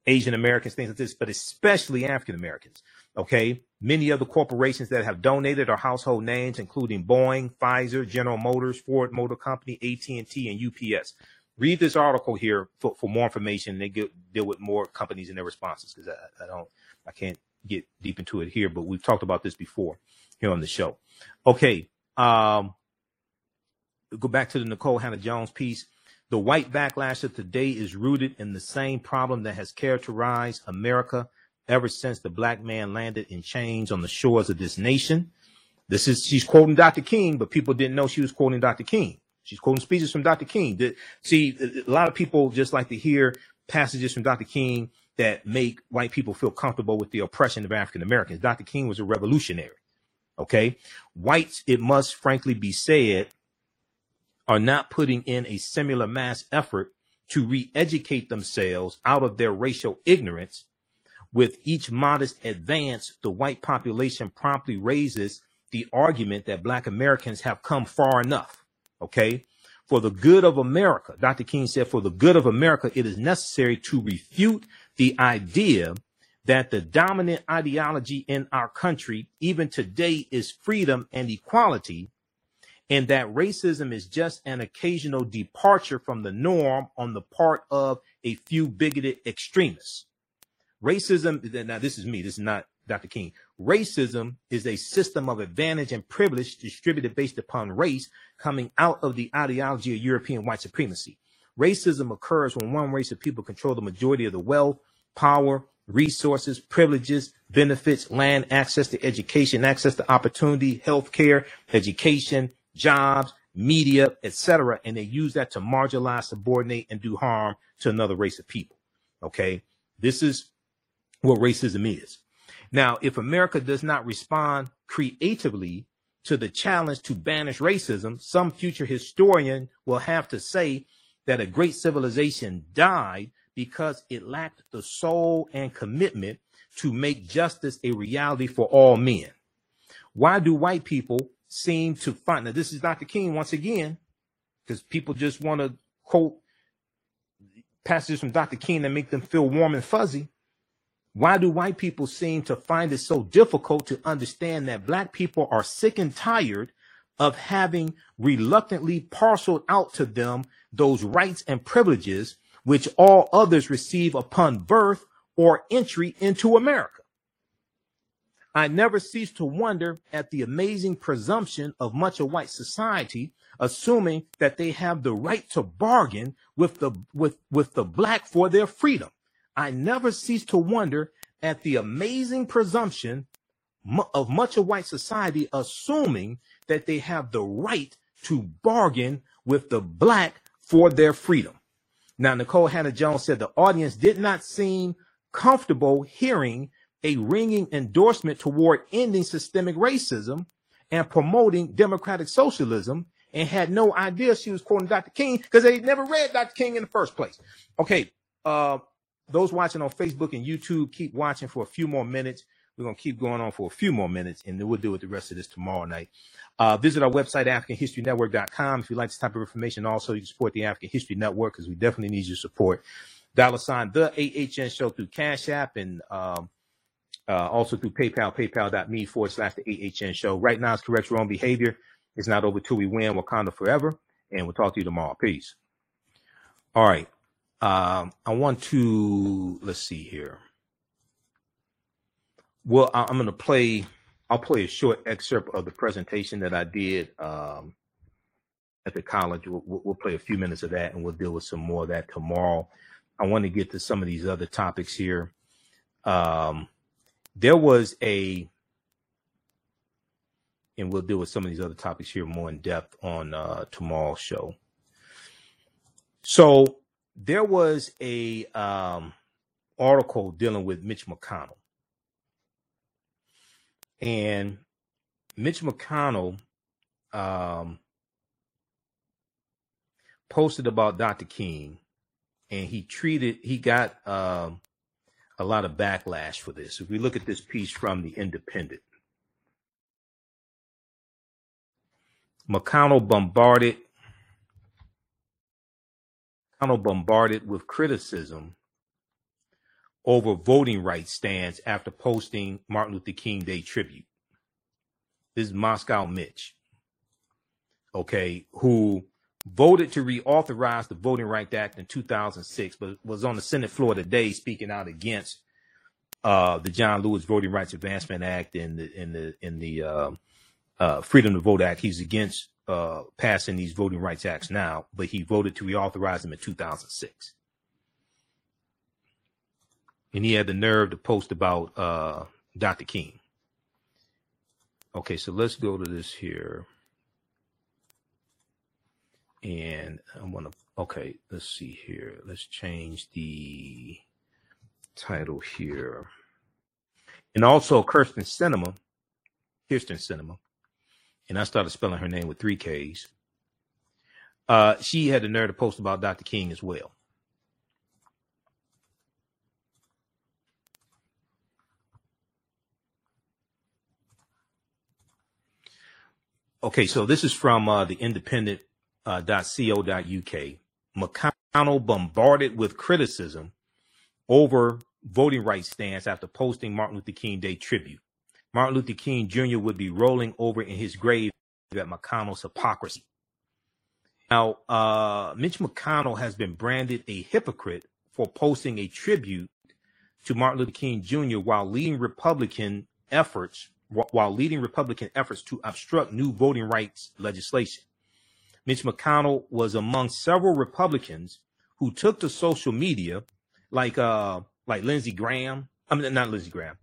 Asian Americans, things like this, but especially African Americans. Okay. Many other corporations that have donated are household names, including Boeing, Pfizer, General Motors, Ford Motor Company, AT&T, and UPS. Read this article here for, for more information. They get, deal with more companies and their responses because I, I don't, I can't get deep into it here, but we've talked about this before here on the show. Okay. Um, go back to the Nikole Hannah Jones piece. The white backlash of today is rooted in the same problem that has characterized America ever since the black man landed in chains on the shores of this nation. This is, she's quoting Dr. King, but people didn't know she was quoting Dr. King. She's quoting speeches from Dr. King. See, a lot of people just like to hear passages from Dr. King that make white people feel comfortable with the oppression of African Americans. Dr. King was a revolutionary. Okay. Whites, it must frankly be said, are not putting in a similar mass effort to re-educate themselves out of their racial ignorance. With each modest advance, the white population promptly raises the argument that black Americans have come far enough. Okay. For the good of America, Dr. King said, for the good of America, it is necessary to refute the idea that the dominant ideology in our country, even today, is freedom and equality, and that racism is just an occasional departure from the norm on the part of a few bigoted extremists. Racism, now this is me, this is not Dr. King. Racism is a system of advantage and privilege distributed based upon race coming out of the ideology of European white supremacy. Racism occurs when one race of people control the majority of the wealth, power, resources, privileges, benefits, land, access to education, access to opportunity, health care, education, jobs, media, etc. And they use that to marginalize, subordinate, and do harm to another race of people. Okay. This is what racism is. Now, if America does not respond creatively to the challenge to banish racism, some future historian will have to say that a great civilization died because it lacked the soul and commitment to make justice a reality for all men. Why do white people seem to find now this is Dr. King once again, because people just want to quote passages from Dr. King that make them feel warm and fuzzy. Why do white people seem to find it so difficult to understand that black people are sick and tired of having reluctantly parceled out to them those rights and privileges which all others receive upon birth or entry into America? I never cease to wonder at the amazing presumption of much of white society, assuming that they have the right to bargain with the with with the black for their freedom. I never cease to wonder at the amazing presumption of much of white society, assuming that they have the right to bargain with the black for their freedom. Now, Nikole Hannah Jones said the audience did not seem comfortable hearing a ringing endorsement toward ending systemic racism and promoting democratic socialism and had no idea she was quoting Dr. King because they never read Dr. King in the first place. Okay, uh, those watching on Facebook and YouTube, keep watching for a few more minutes. We're going to keep going on for a few more minutes, and then we'll deal with the rest of this tomorrow night. Uh, visit our website, AfricanHistoryNetwork.com. If you'd like this type of information, also, you can support the African History Network because we definitely need your support. Dollar sign the AHN show through Cash App and um, uh, also through PayPal, paypal.me forward slash the AHN show. Right now, it's correct your own behavior. It's not over till we win Wakanda forever. And we'll talk to you tomorrow. Peace. All right. Um, I want to, let's see here. Well, I, am going to play, I'll play a short excerpt of the presentation that I did um, at the college. We'll, we'll play a few minutes of that and we'll deal with some more of that tomorrow. I want to get to some of these other topics here. Um, there was a, and we'll deal with some of these other topics here more in depth on uh, tomorrow's show. So there was a um, article dealing with Mitch McConnell, and Mitch McConnell um, posted about Dr. King, and he treated he got um, a lot of backlash for this. If we look at this piece from the Independent, McConnell bombarded McConnell bombarded with criticism over voting rights stands after posting Martin Luther King Day tribute. This is Moscow Mitch, okay, who voted to reauthorize the Voting Rights Act in 2006, but was on the Senate floor today speaking out against uh, the John Lewis Voting Rights Advancement Act and the in the in the uh, uh, Freedom to Vote Act. He's against uh, passing these voting rights acts now, but he voted to reauthorize them in 2006. And he had the nerve to post about uh, Dr. King. Okay, so let's go to this here. And I want to, okay, let's see here. Let's change the title here. And also Kirsten Sinema, Kirsten Sinema. and I started spelling her name with three K's. Uh, she had the nerve to post about Dr. King as well. Okay, so this is from uh, the independent uh. McConnell bombarded with criticism over voting rights stance after posting Martin Luther King Day tribute. Martin Luther King Jr. would be rolling over in his grave at McConnell's hypocrisy. Now, uh, Mitch McConnell has been branded a hypocrite for posting a tribute to Martin Luther King Jr. while leading Republican efforts while leading Republican efforts to obstruct new voting rights legislation. Mitch McConnell was among several Republicans who took to social media, like uh, like Lindsey Graham. I mean, not Lindsey Graham,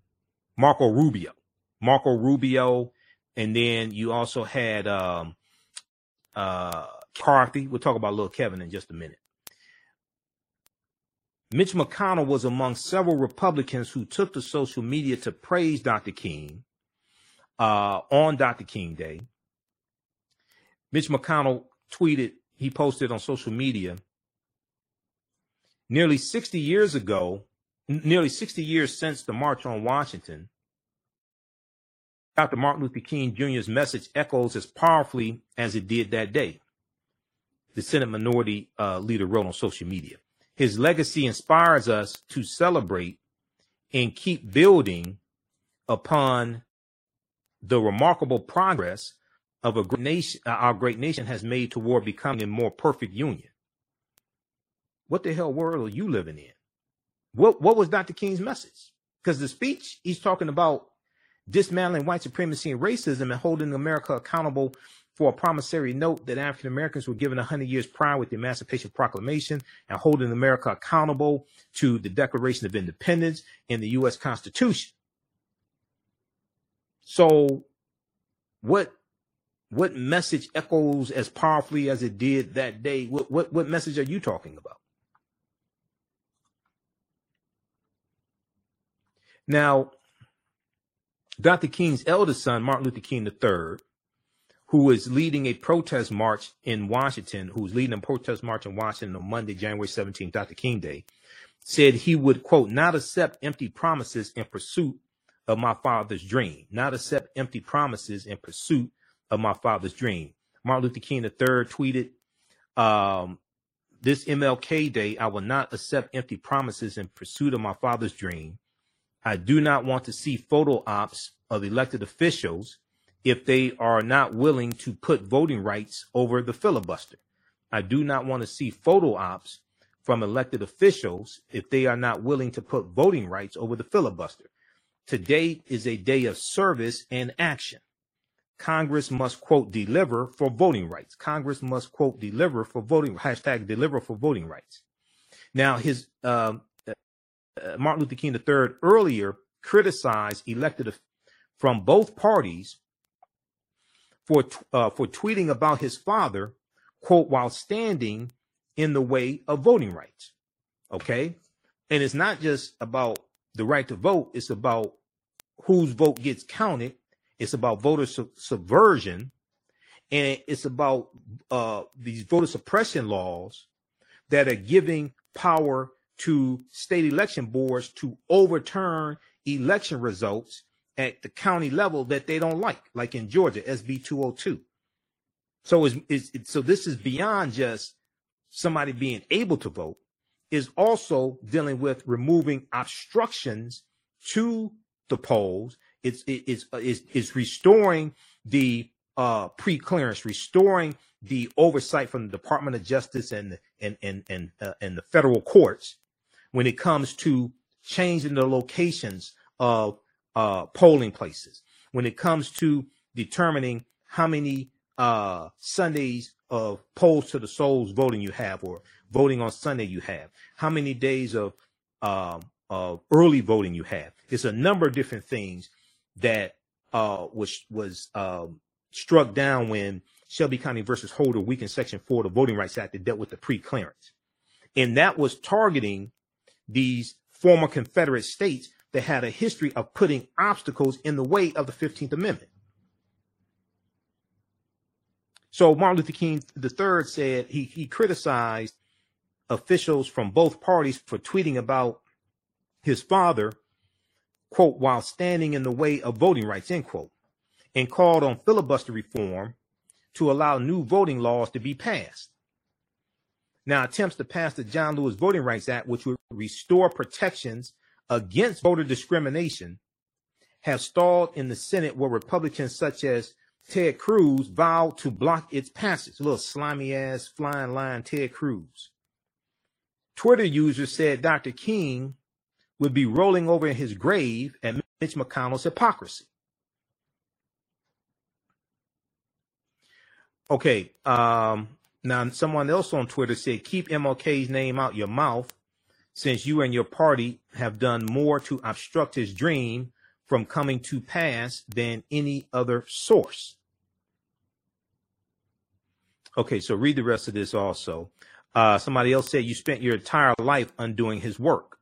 Marco Rubio, Marco Rubio, and then you also had um, uh, Carthy. We'll talk about little Kevin in just a minute. Mitch McConnell was among several Republicans who took to social media to praise Dr. King uh, on Dr. King Day. Mitch McConnell tweeted, he posted on social media, nearly 60 years ago, nearly 60 years since the March on Washington, Dr. Martin Luther King Jr.'s message echoes as powerfully as it did that day. The Senate Minority uh, Leader wrote on social media. His legacy inspires us to celebrate and keep building upon the remarkable progress of a great nation, uh, our great nation has made toward becoming a more perfect union. What the hell world are you living in? What what was Dr. King's message? Because the speech he's talking about dismantling white supremacy and racism and holding America accountable for a promissory note that African Americans were given 100 years prior with the Emancipation Proclamation and holding America accountable to the Declaration of Independence and the U.S. Constitution. So, what what message echoes as powerfully as it did that day? What what, what message are you talking about? Now, Dr. King's eldest son, Martin Luther King III, who is leading a protest march in Washington, who's leading a protest march in Washington on Monday, January 17th, Dr. King Day, said he would, quote, not accept empty promises in pursuit of my father's dream, not accept empty promises in pursuit of my father's dream. Martin Luther King III tweeted, um, this MLK Day, I will not accept empty promises in pursuit of my father's dream. I do not want to see photo ops of elected officials if they are not willing to put voting rights over the filibuster. I do not want to see photo ops from elected officials if they are not willing to put voting rights over the filibuster. Today is a day of service and action. Congress must quote deliver for voting rights. Congress must quote deliver for voting hashtag deliver for voting rights. Now his uh, uh, Martin Luther King III earlier criticized elected from both parties for uh, for tweeting about his father, quote, while standing in the way of voting rights. Okay, and it's not just about the right to vote; it's about whose vote gets counted. It's about voter su- subversion, and it's about uh, these voter suppression laws that are giving power to state election boards to overturn election results at the county level that they don't like, like in Georgia, SB 202. So is it's, so this is beyond just somebody being able to vote, is also dealing with removing obstructions to the polls. It's it's it's, it's restoring the uh, pre-clearance, restoring the oversight from the Department of Justice and and and and uh, and the federal courts when it comes to changing the locations of uh, polling places, when it comes to determining how many uh, Sundays of polls to the souls voting you have, or voting on Sunday you have, how many days of um, of early voting you have. It's a number of different things that uh, was was um, struck down when Shelby County versus Holder weakened Section Four of the Voting Rights Act that dealt with the pre-clearance, and that was targeting these former Confederate states that had a history of putting obstacles in the way of the 15th Amendment. So Martin Luther King III said he, he criticized officials from both parties for tweeting about his father, quote, while standing in the way of voting rights, end quote, and called on filibuster reform to allow new voting laws to be passed. Now, attempts to pass the John Lewis Voting Rights Act, which would restore protections against voter discrimination have stalled in the Senate where Republicans such as Ted Cruz vowed to block its passage. A little slimy ass flying line Ted Cruz. Twitter users said Dr. King would be rolling over in his grave at Mitch McConnell's hypocrisy. Okay, um, now someone else on Twitter said keep MLK's name out your mouth since you and your party have done more to obstruct his dream from coming to pass than any other source. Okay, so read the rest of this also. Uh, somebody else said you spent your entire life undoing his work.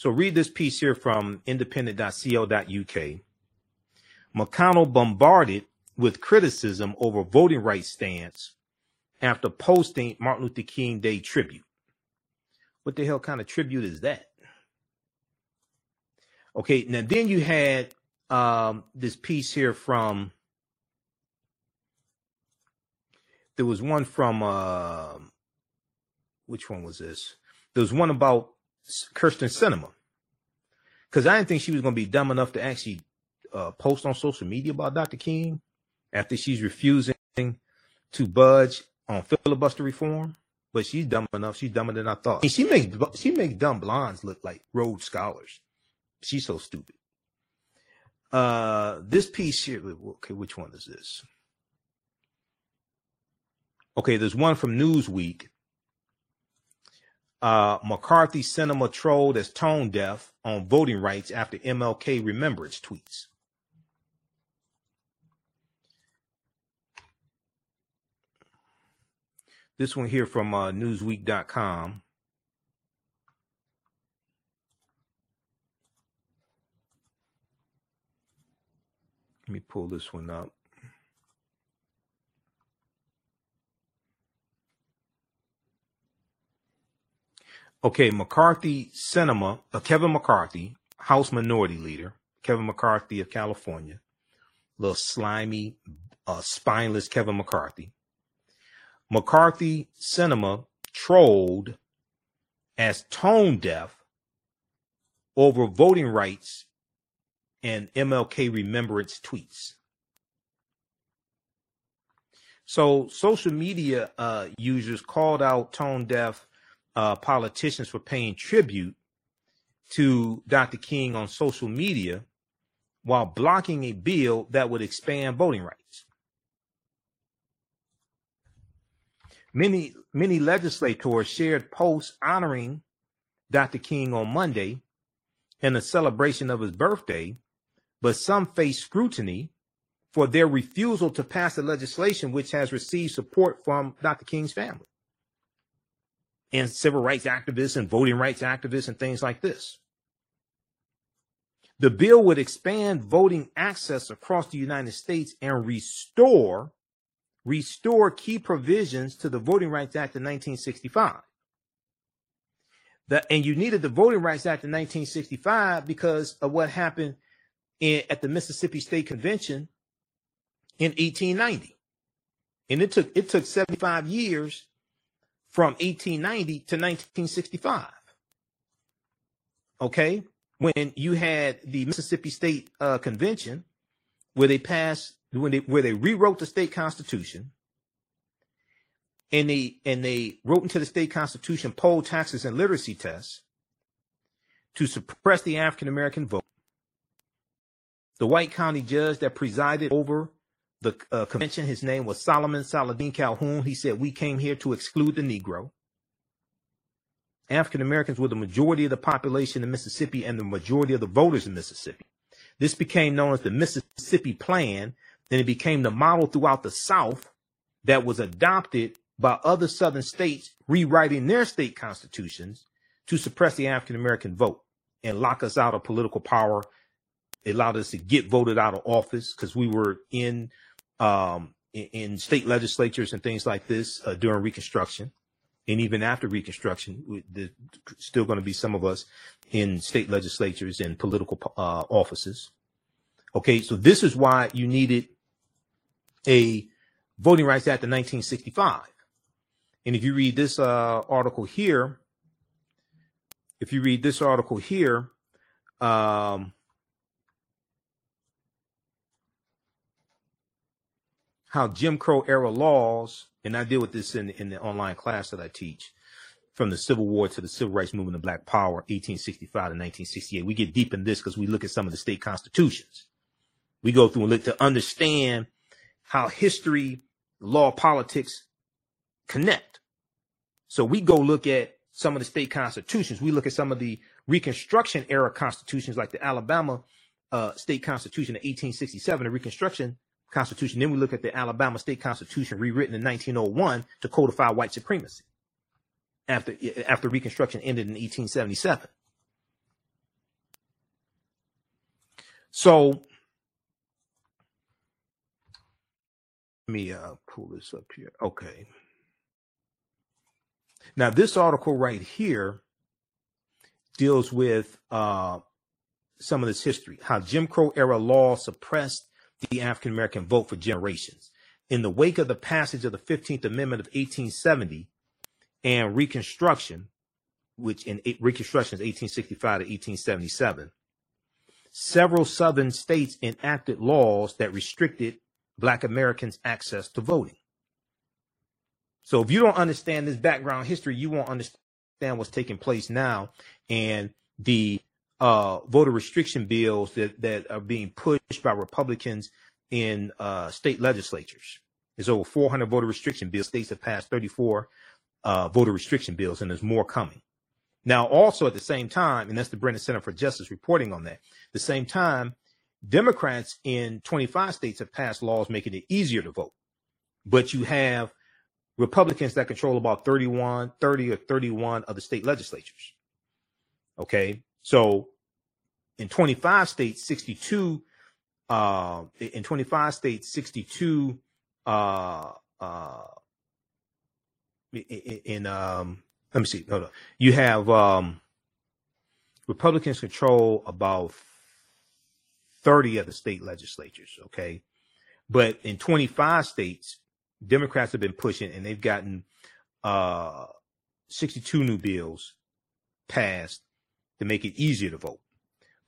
So read this piece here from independent.co.uk. McConnell bombarded with criticism over voting rights stance after posting Martin Luther King Day tribute. What the hell kind of tribute is that? Okay, now then you had um, this piece here from. There was one from uh, which one was this? There was one about Kyrsten Sinema. because I didn't think she was going to be dumb enough to actually uh, post on social media about Dr. King after she's refusing to budge on filibuster reform but she's dumb enough. She's dumber than I thought. She makes she makes dumb blondes look like Rhodes scholars. She's so stupid. uh, this piece here. Okay, which one is this? Okay, there's one from Newsweek. Uh, McCarthy Sinema trolled as tone deaf on voting rights after MLK remembrance tweets. This one here from uh, Newsweek.com. Let me pull this one up. Okay, McCarthy Sinema, uh, Kevin McCarthy, House Minority Leader, Kevin McCarthy of California, little slimy, uh, spineless Kevin McCarthy. McCarthy Sinema trolled as tone deaf over voting rights and MLK remembrance tweets. So social media uh, users called out tone deaf uh, politicians for paying tribute to Dr. King on social media while blocking a bill that would expand voting rights. Many many legislators shared posts honoring Dr. King on Monday in a celebration of his birthday, but some face scrutiny for their refusal to pass the legislation which has received support from Dr. King's family and civil rights activists and voting rights activists and things like this. The bill would expand voting access across the United States and restore restore key provisions to the Voting Rights Act of 1965. The, and you needed the Voting Rights Act of 1965 because of what happened in, at the Mississippi State Convention in 1890. And it took it took 75 years from 1890 to 1965. Okay, when you had the Mississippi State uh, Convention, where they passed, when they where they rewrote the state constitution, and they and they wrote into the state constitution poll taxes and literacy tests to suppress the African American vote. The white county judge that presided over the uh, convention. His name was Solomon Saladin Calhoon. He said, We came here to exclude the Negro. African Americans were the majority of the population in Mississippi and the majority of the voters in Mississippi. This became known as the Mississippi Plan. Then it became the model throughout the South that was adopted by other Southern states rewriting their state constitutions to suppress the African American vote and lock us out of political power. It allowed us to get voted out of office because we were in um, in, in, state legislatures and things like this uh, during Reconstruction, and even after Reconstruction, there's still going to be some of us in state legislatures and political uh, offices. Okay, so this is why you needed a Voting Rights Act of 1965. And if you read this uh, article here, if you read this article here, um, how Jim Crow era laws, and I deal with this in, in the online class that I teach, from the Civil War to the Civil Rights Movement of Black Power, 1865 to 1968. We get deep in this because we look at some of the state constitutions. We go through and look to understand how history, law, politics connect. So we go look at some of the state constitutions. We look at some of the Reconstruction era constitutions, like the Alabama uh, state constitution of 1867, the Reconstruction Constitution. Then we look at the Alabama State Constitution rewritten in 1901 to codify white supremacy after, after Reconstruction ended in 1877. So let me uh, pull this up here. Okay. Now, this article right here deals with uh, some of this history, how Jim Crow era law suppressed the African American vote for generations. In the wake of the passage of the 15th Amendment of 1870 and Reconstruction, which in Reconstruction is 1865 to 1877, several Southern states enacted laws that restricted Black Americans' access to voting. So if you don't understand this background history, you won't understand what's taking place now and the uh, voter restriction bills that, that are being pushed by Republicans in uh, state legislatures. There's over 400 voter restriction bills. States have passed 34 uh, voter restriction bills, and there's more coming. Now, also at the same time, and that's the Brennan Center for Justice reporting on that, the same time, Democrats in 25 states have passed laws making it easier to vote. But you have Republicans that control about 31, 30 or 31 of the state legislatures. Okay. So in 25 states, 62, uh, in 25 states, 62, uh, uh, in, um, let me see, hold on. You have, um, Republicans control about 30 of the state legislatures. Okay. But in 25 states, Democrats have been pushing and they've gotten, uh, 62 new bills passed to make it easier to vote.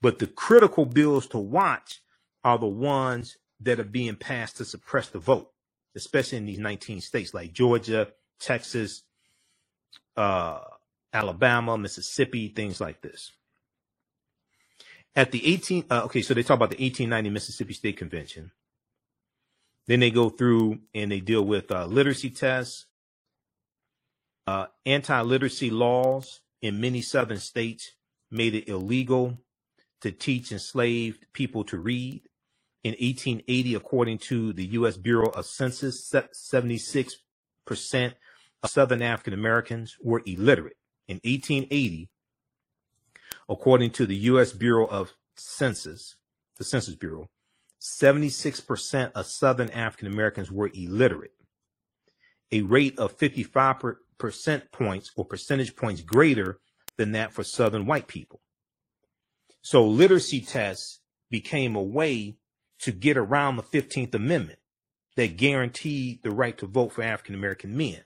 But the critical bills to watch are the ones that are being passed to suppress the vote, especially in these 19 states like Georgia, Texas, uh, Alabama, Mississippi, things like this. At the 18, uh, okay, so they talk about the 1890 Mississippi State Convention. Then they go through and they deal with uh, literacy tests, uh, anti-literacy laws in many southern states made it illegal to teach enslaved people to read. In 1880, according to the U.S. Bureau of Census, 76% of Southern African Americans were illiterate. In 1880, according to the U.S. Bureau of Census, the Census Bureau, 76% of Southern African Americans were illiterate, a rate of 55 percent points or percentage points greater than that for Southern white people. So literacy tests became a way to get around the 15th Amendment that guaranteed the right to vote for African American men.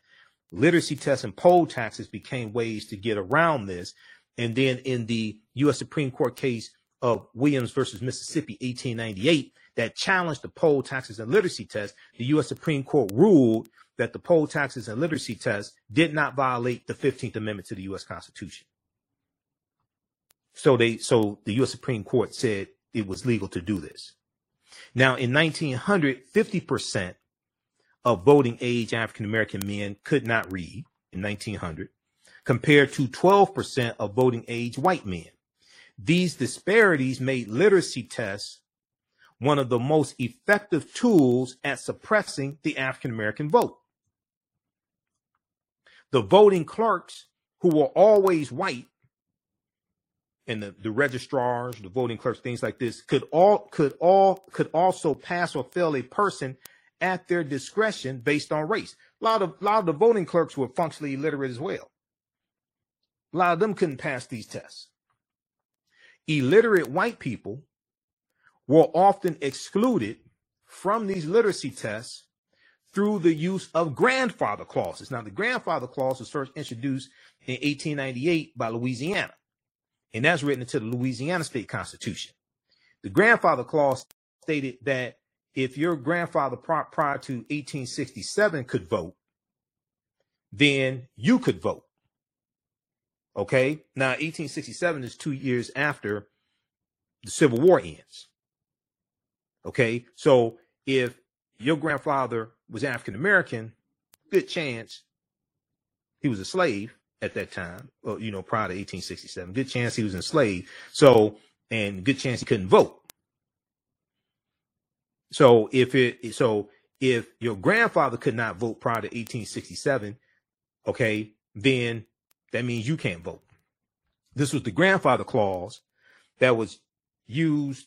Literacy tests and poll taxes became ways to get around this. And then in the U.S. Supreme Court case of Williams versus Mississippi, 1898, that challenged the poll taxes and literacy tests, the U.S. Supreme Court ruled that the poll taxes and literacy tests did not violate the 15th Amendment to the U.S. Constitution. So they, so the U.S. Supreme Court said it was legal to do this. Now, in 1900, 50% of voting age African American men could not read in 1900, compared to 12% of voting age white men. These disparities made literacy tests one of the most effective tools at suppressing the African American vote. The voting clerks, who were always white, and the, the registrars, the voting clerks, things like this, could all could all could also pass or fail a person at their discretion based on race. A lot of a lot of the voting clerks were functionally illiterate as well. A lot of them couldn't pass these tests. Illiterate white people were often excluded from these literacy tests through the use of grandfather clauses. Now, the grandfather clause was first introduced in 1898 by Louisiana, and that's written into the Louisiana state constitution. The grandfather clause stated that if your grandfather prior to 1867 could vote, then you could vote. Okay. Now, 1867 is two years after the Civil War ends. Okay. So if your grandfather was African American, good chance he was a slave at that time, or, you know, prior to 1867. Good chance he was enslaved. So, and good chance he couldn't vote. So if it, so if your grandfather could not vote prior to 1867, okay, then that means you can't vote. This was the grandfather clause that was used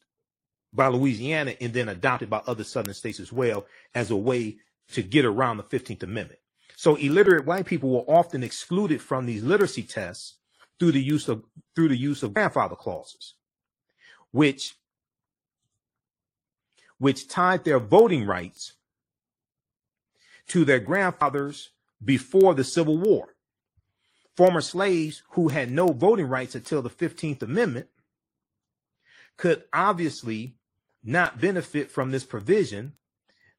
by Louisiana and then adopted by other southern states as well as a way to get around the 15th Amendment. So illiterate white people were often excluded from these literacy tests through the use of through the use of grandfather clauses, which which tied their voting rights to their grandfathers before the Civil War. Former slaves who had no voting rights until the 15th Amendment could obviously not benefit from this provision.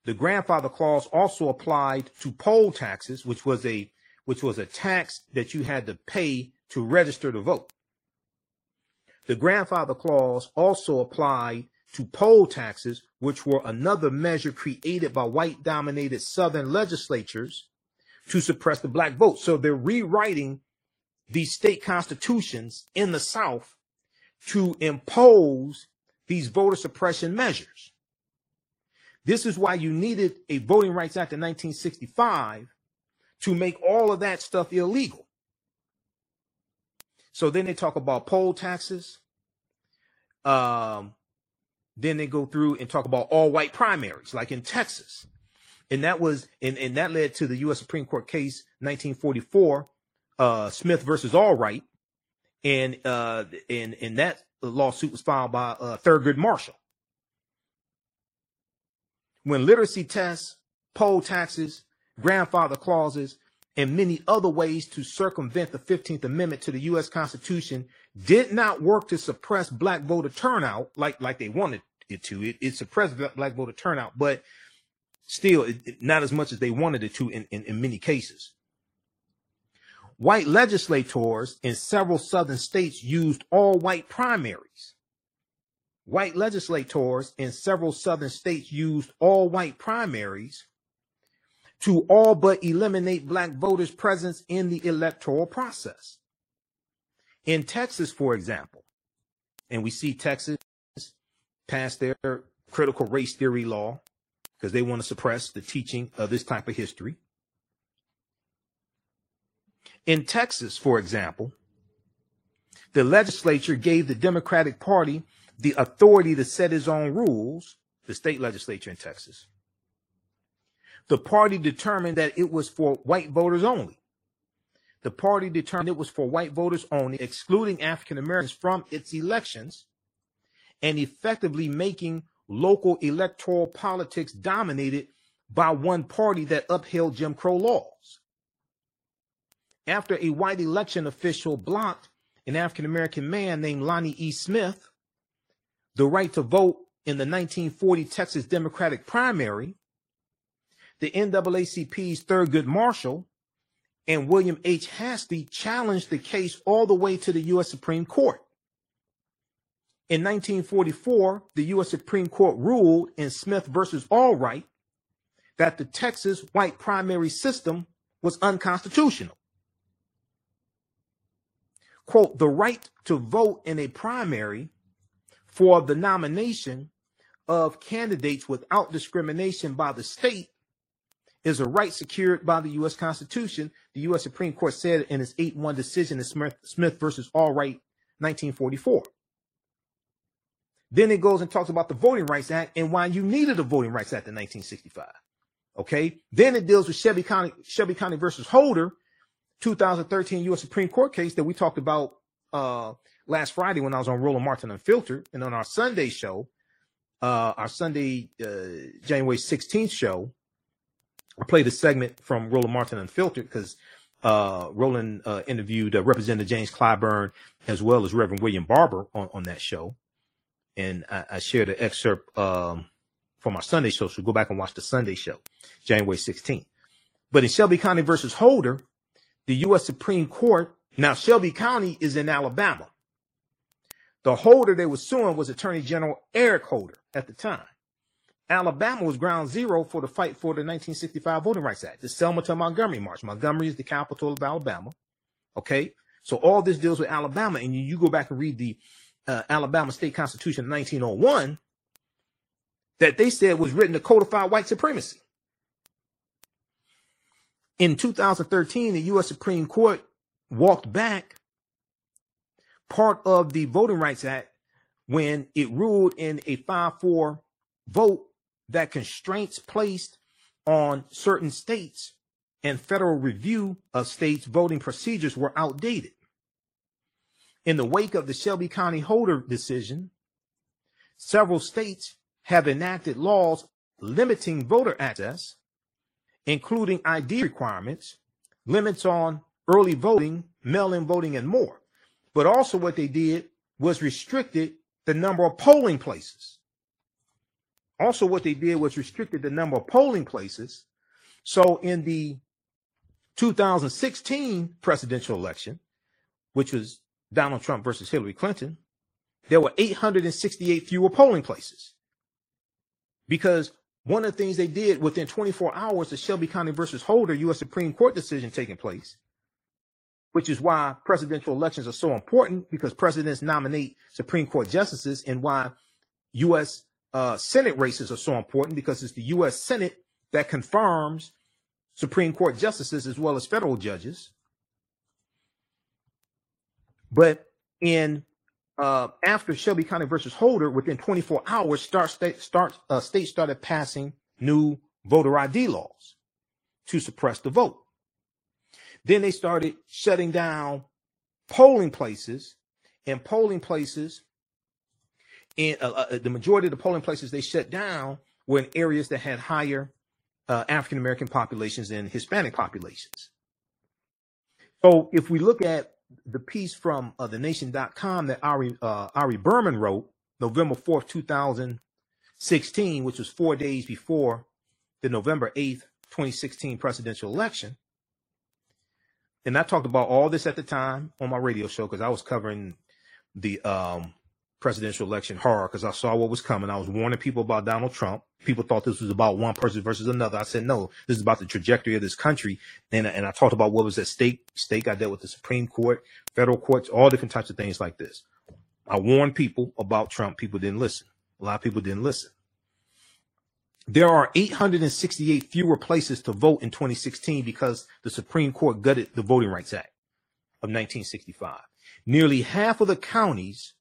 The grandfather clause also applied to poll taxes, which was a which was a tax that you had to pay to register to vote. The grandfather clause also applied to poll taxes, which were another measure created by white dominated Southern legislatures to suppress the black vote. So they're rewriting these state constitutions in the South to impose these voter suppression measures. This is why you needed a Voting Rights Act in 1965 to make all of that stuff illegal. So then they talk about poll taxes. Um, then they go through and talk about all white primaries, like in Texas. And that was, and, and that led to the U.S. Supreme Court case 1944, uh, Smith versus Allwright. And, uh, and, and that lawsuit was filed by, uh, Thurgood Marshall. When literacy tests, poll taxes, grandfather clauses, and many other ways to circumvent the 15th Amendment to the U.S. Constitution did not work to suppress black voter turnout like, like they wanted it to. It, it suppressed black voter turnout, but still it, not as much as they wanted it to in, in, in many cases. White legislators in several southern states used all white primaries. White legislators in several southern states used all white primaries to all but eliminate black voters' presence in the electoral process. In Texas, for example, and we see Texas pass their critical race theory law because they want to suppress the teaching of this type of history. In Texas, for example, the legislature gave the Democratic Party the authority to set its own rules, the state legislature in Texas, the party determined that it was for white voters only. The party determined it was for white voters only, excluding African Americans from its elections and effectively making local electoral politics dominated by one party that upheld Jim Crow laws. After a white election official blocked an African American man named Lonnie E. Smith the right to vote in the 1940 Texas Democratic primary, the NAACP's Thurgood Marshall and William H. Hastie challenged the case all the way to the U.S. Supreme Court. In 1944, the U.S. Supreme Court ruled in Smith versus Allwright that the Texas white primary system was unconstitutional. Quote, the right to vote in a primary for the nomination of candidates without discrimination by the state is a right secured by the U.S. Constitution. The U.S. Supreme Court said in its 8 1 decision in Smith, Smith versus Allwright, 1944. Then it goes and talks about the Voting Rights Act and why you needed the Voting Rights Act in 1965. Okay. Then it deals with Shelby County, Shelby County versus Holder, 2013 U.S. Supreme Court case that we talked about uh, last Friday when I was on Roland Martin Unfiltered. And on our Sunday show, uh, our Sunday, uh, January 16th show, I played a segment from Roland Martin Unfiltered because uh, Roland uh, interviewed uh, Representative James Clyburn as well as Reverend William Barber on, on that show. And I, I shared an excerpt um, from our Sunday show. So go back and watch the Sunday show, January 16th. But in Shelby County versus Holder, the U.S. Supreme Court, now Shelby County is in Alabama. The holder they were suing was Attorney General Eric Holder at the time. Alabama was ground zero for the fight for the 1965 Voting Rights Act, the Selma to Montgomery March. Montgomery is the capital of Alabama. Okay. So all this deals with Alabama. And you, go back and read the uh, Alabama State Constitution of 1901 that they said was written to codify white supremacy. In 2013, the U.S. Supreme Court walked back part of the Voting Rights Act when it ruled in a 5 4 vote that constraints placed on certain states and federal review of states' voting procedures were outdated. In the wake of the Shelby County Holder decision, several states have enacted laws limiting voter access, including ID requirements, limits on early voting, mail in voting, and more. But also what they did was restricted the number of polling places. Also what they did was restricted the number of polling places. So in the 2016 presidential election, which was Donald Trump versus Hillary Clinton, there were 868 fewer polling places. Because one of the things they did within 24 hours, the Shelby County versus Holder U.S. Supreme Court decision taking place, which is why presidential elections are so important because presidents nominate Supreme Court justices and why U.S. Uh, Senate races are so important because it's the U.S. Senate that confirms Supreme Court justices as well as federal judges. But in uh, after Shelby County versus Holder, within 24 hours, start state start uh, states started passing new voter ID laws to suppress the vote. Then they started shutting down polling places, and polling places, in uh, uh, the majority of the polling places they shut down were in areas that had higher uh, African American populations and Hispanic populations. So if we look at the piece from uh, the nation.com that Ari, uh, Ari Berman wrote November 4th, 2016, which was four days before the November 8th, 2016 presidential election. And I talked about all this at the time on my radio show because I was covering the um, presidential election horror because I saw what was coming. I was warning people about Donald Trump. People thought this was about one person versus another. I said, no, this is about the trajectory of this country. And, and I talked about what was at stake. Stake, I dealt with the Supreme Court, federal courts, all different types of things like this. I warned people about Trump. People didn't listen. A lot of people didn't listen. There are 868 fewer places to vote in 2016 because the Supreme Court gutted the Voting Rights Act of 1965. Nearly half of the counties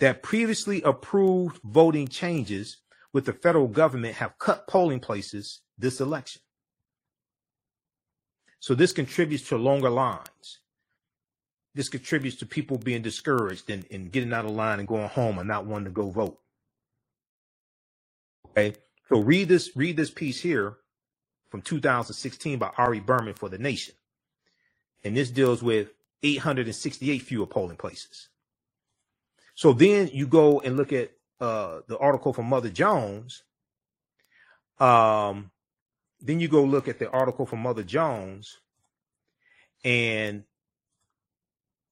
that previously approved voting changes with the federal government have cut polling places this election. So this contributes to longer lines. This contributes to people being discouraged and, and getting out of line and going home and not wanting to go vote. Okay. So read this, read this piece here from 2016 by Ari Berman for the nation. And this deals with 868 fewer polling places. So then you go and look at uh, the article from Mother Jones. Um, then you go look at the article from Mother Jones, and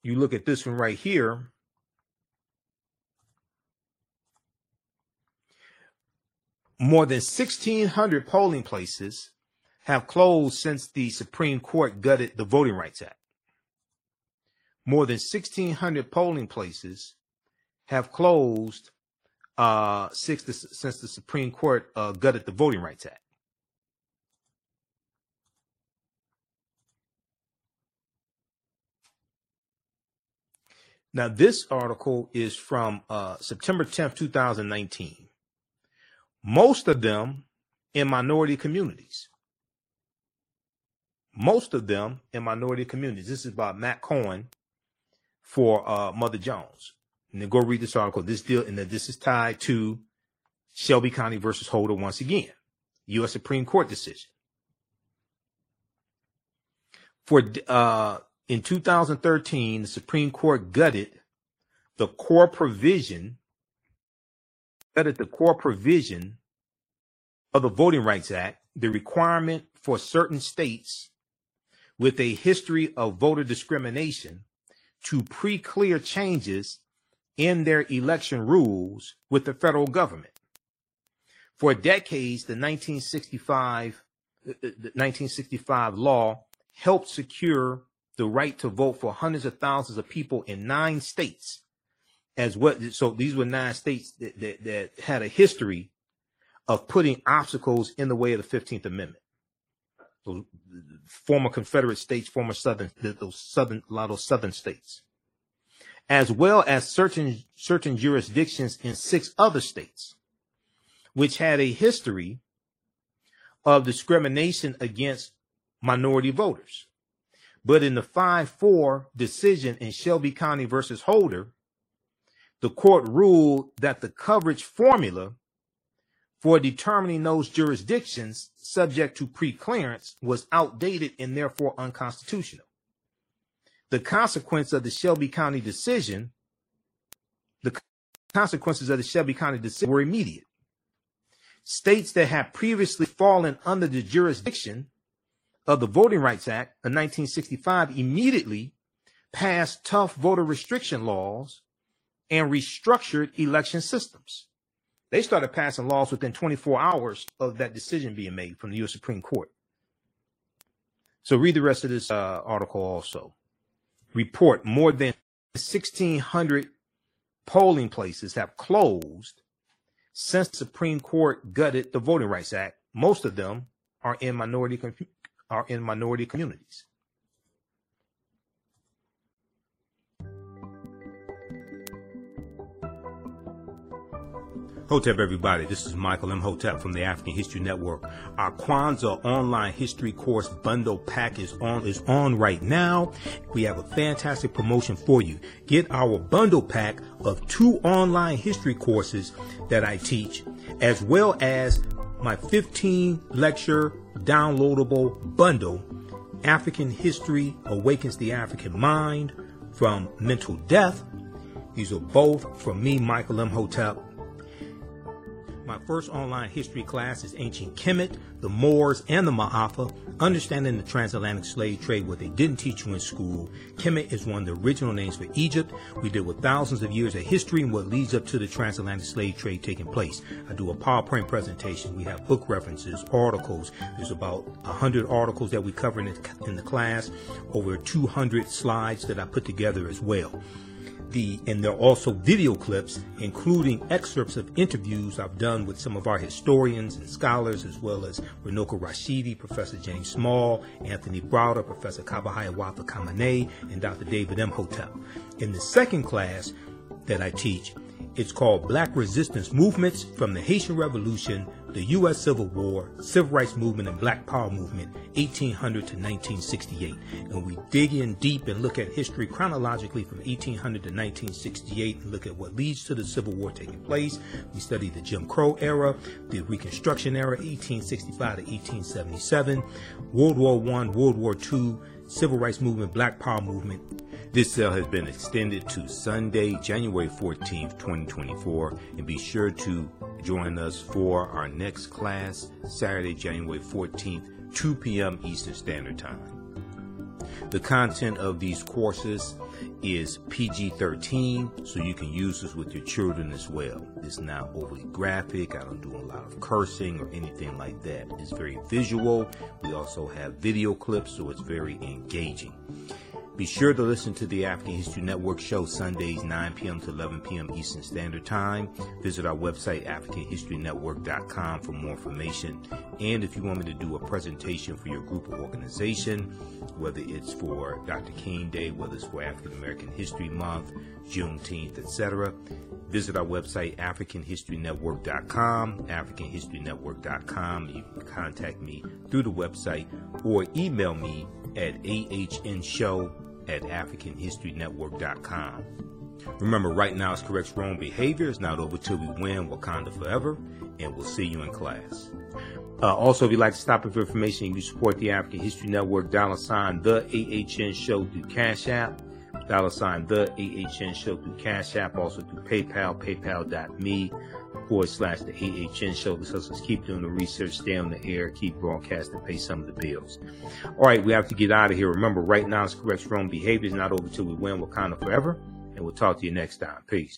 you look at this one right here. More than 1,600 polling places have closed since the Supreme Court gutted the Voting Rights Act. More than 1,600 polling places have closed uh, since, the, since the Supreme Court uh, gutted the Voting Rights Act. Now, this article is from uh, September 10th, 2019. Most of them in minority communities. Most of them in minority communities. This is by Matt Cohen for uh, Mother Jones and then go read this article. This deal, and then this is tied to Shelby County versus Holder once again, U.S. Supreme Court decision. For uh, in 2013, the Supreme Court gutted the core provision, gutted the core provision of the Voting Rights Act, the requirement for certain states with a history of voter discrimination to pre-clear changes in their election rules with the federal government. For decades, the 1965, uh, uh, the 1965 law helped secure the right to vote for hundreds of thousands of people in nine states as what so these were nine states that, that, that, had a history of putting obstacles in the way of the 15th amendment those former confederate states former southern those southern a lot of southern states as well as certain, certain jurisdictions in six other states, which had a history of discrimination against minority voters. But in the 5-4 decision in Shelby County versus Holder, the court ruled that the coverage formula for determining those jurisdictions subject to pre-clearance was outdated and therefore unconstitutional the consequence of the Shelby County decision, the consequences of the Shelby County decision were immediate. States that had previously fallen under the jurisdiction of the Voting Rights Act of 1965 immediately passed tough voter restriction laws and restructured election systems. They started passing laws within 24 hours of that decision being made from the U.S. Supreme Court. So read the rest of this uh, article also. Report more than 1,600 polling places have closed since the Supreme Court gutted the Voting Rights Act. Most of them are in minority are in minority communities. Hotep, everybody. This is Michael Imhotep from the African History Network. Our Kwanzaa online history course bundle pack is on is on right now. We have a fantastic promotion for you. Get our bundle pack of two online history courses that I teach, as well as my 15 lecture downloadable bundle, African History Awakens the African Mind from Mental Death. These are both from me, Michael Imhotep my first online history class is Ancient Kemet, the Moors, and the Ma'afa, understanding the transatlantic slave trade, what they didn't teach you in school. Kemet is one of the original names for Egypt. We deal with thousands of years of history and what leads up to the transatlantic slave trade taking place. I do a PowerPoint presentation. We have book references, articles. There's about 100 articles that we cover in the, in the class, over 200 slides that I put together as well the and there are also video clips including excerpts of interviews I've done with some of our historians and scholars as well as Runoko Rashidi, Professor James Small, Anthony Browder, Professor Kaba Hiawatha Kamene, and Dr. David Imhotep. In the second class that I teach, it's called Black Resistance Movements from the Haitian Revolution the U.S. Civil War, Civil Rights Movement, and Black Power Movement, 1800 to 1968. And we dig in deep and look at history chronologically from 1800 to 1968 and look at what leads to the Civil War taking place. We study the Jim Crow era, the Reconstruction era, 1865 to 1877, World War I, World War II, Civil Rights Movement, Black Power Movement, this sale has been extended to Sunday, January 14th, 2024, and be sure to join us for our next class, Saturday, January 14th, 2 p.m. Eastern Standard Time. The content of these courses is PG 13, so you can use this with your children as well. It's not overly graphic. I don't do a lot of cursing or anything like that. It's very visual. We also have video clips, so it's very engaging. Be sure to listen to the African History Network show Sundays 9 p.m. to 11 p.m. Eastern Standard Time. Visit our website, AfricanHistoryNetwork.com for more information. And if you want me to do a presentation for your group or organization, whether it's for Dr. King Day, whether it's for African American History Month, Juneteenth, etc., visit our website, AfricanHistoryNetwork.com, AfricanHistoryNetwork.com. You can contact me through the website or email me at ahnshow at africanhistorynetwork.com. Remember, right now is correct wrong behavior. It's not over till we win Wakanda forever, and we'll see you in class. Uh, also, if you'd like to stop in for information, you support the African History Network, dollar sign the AHN show through Cash App, dollar sign the AHN show through Cash App, also through PayPal, paypal.me forward slash the AHN show. This us keep doing the research, stay on the air, keep broadcasting, pay some of the bills. All right, we have to get out of here. Remember, right now is correct strong behavior is not over till we win Wakanda forever. And we'll talk to you next time. Peace.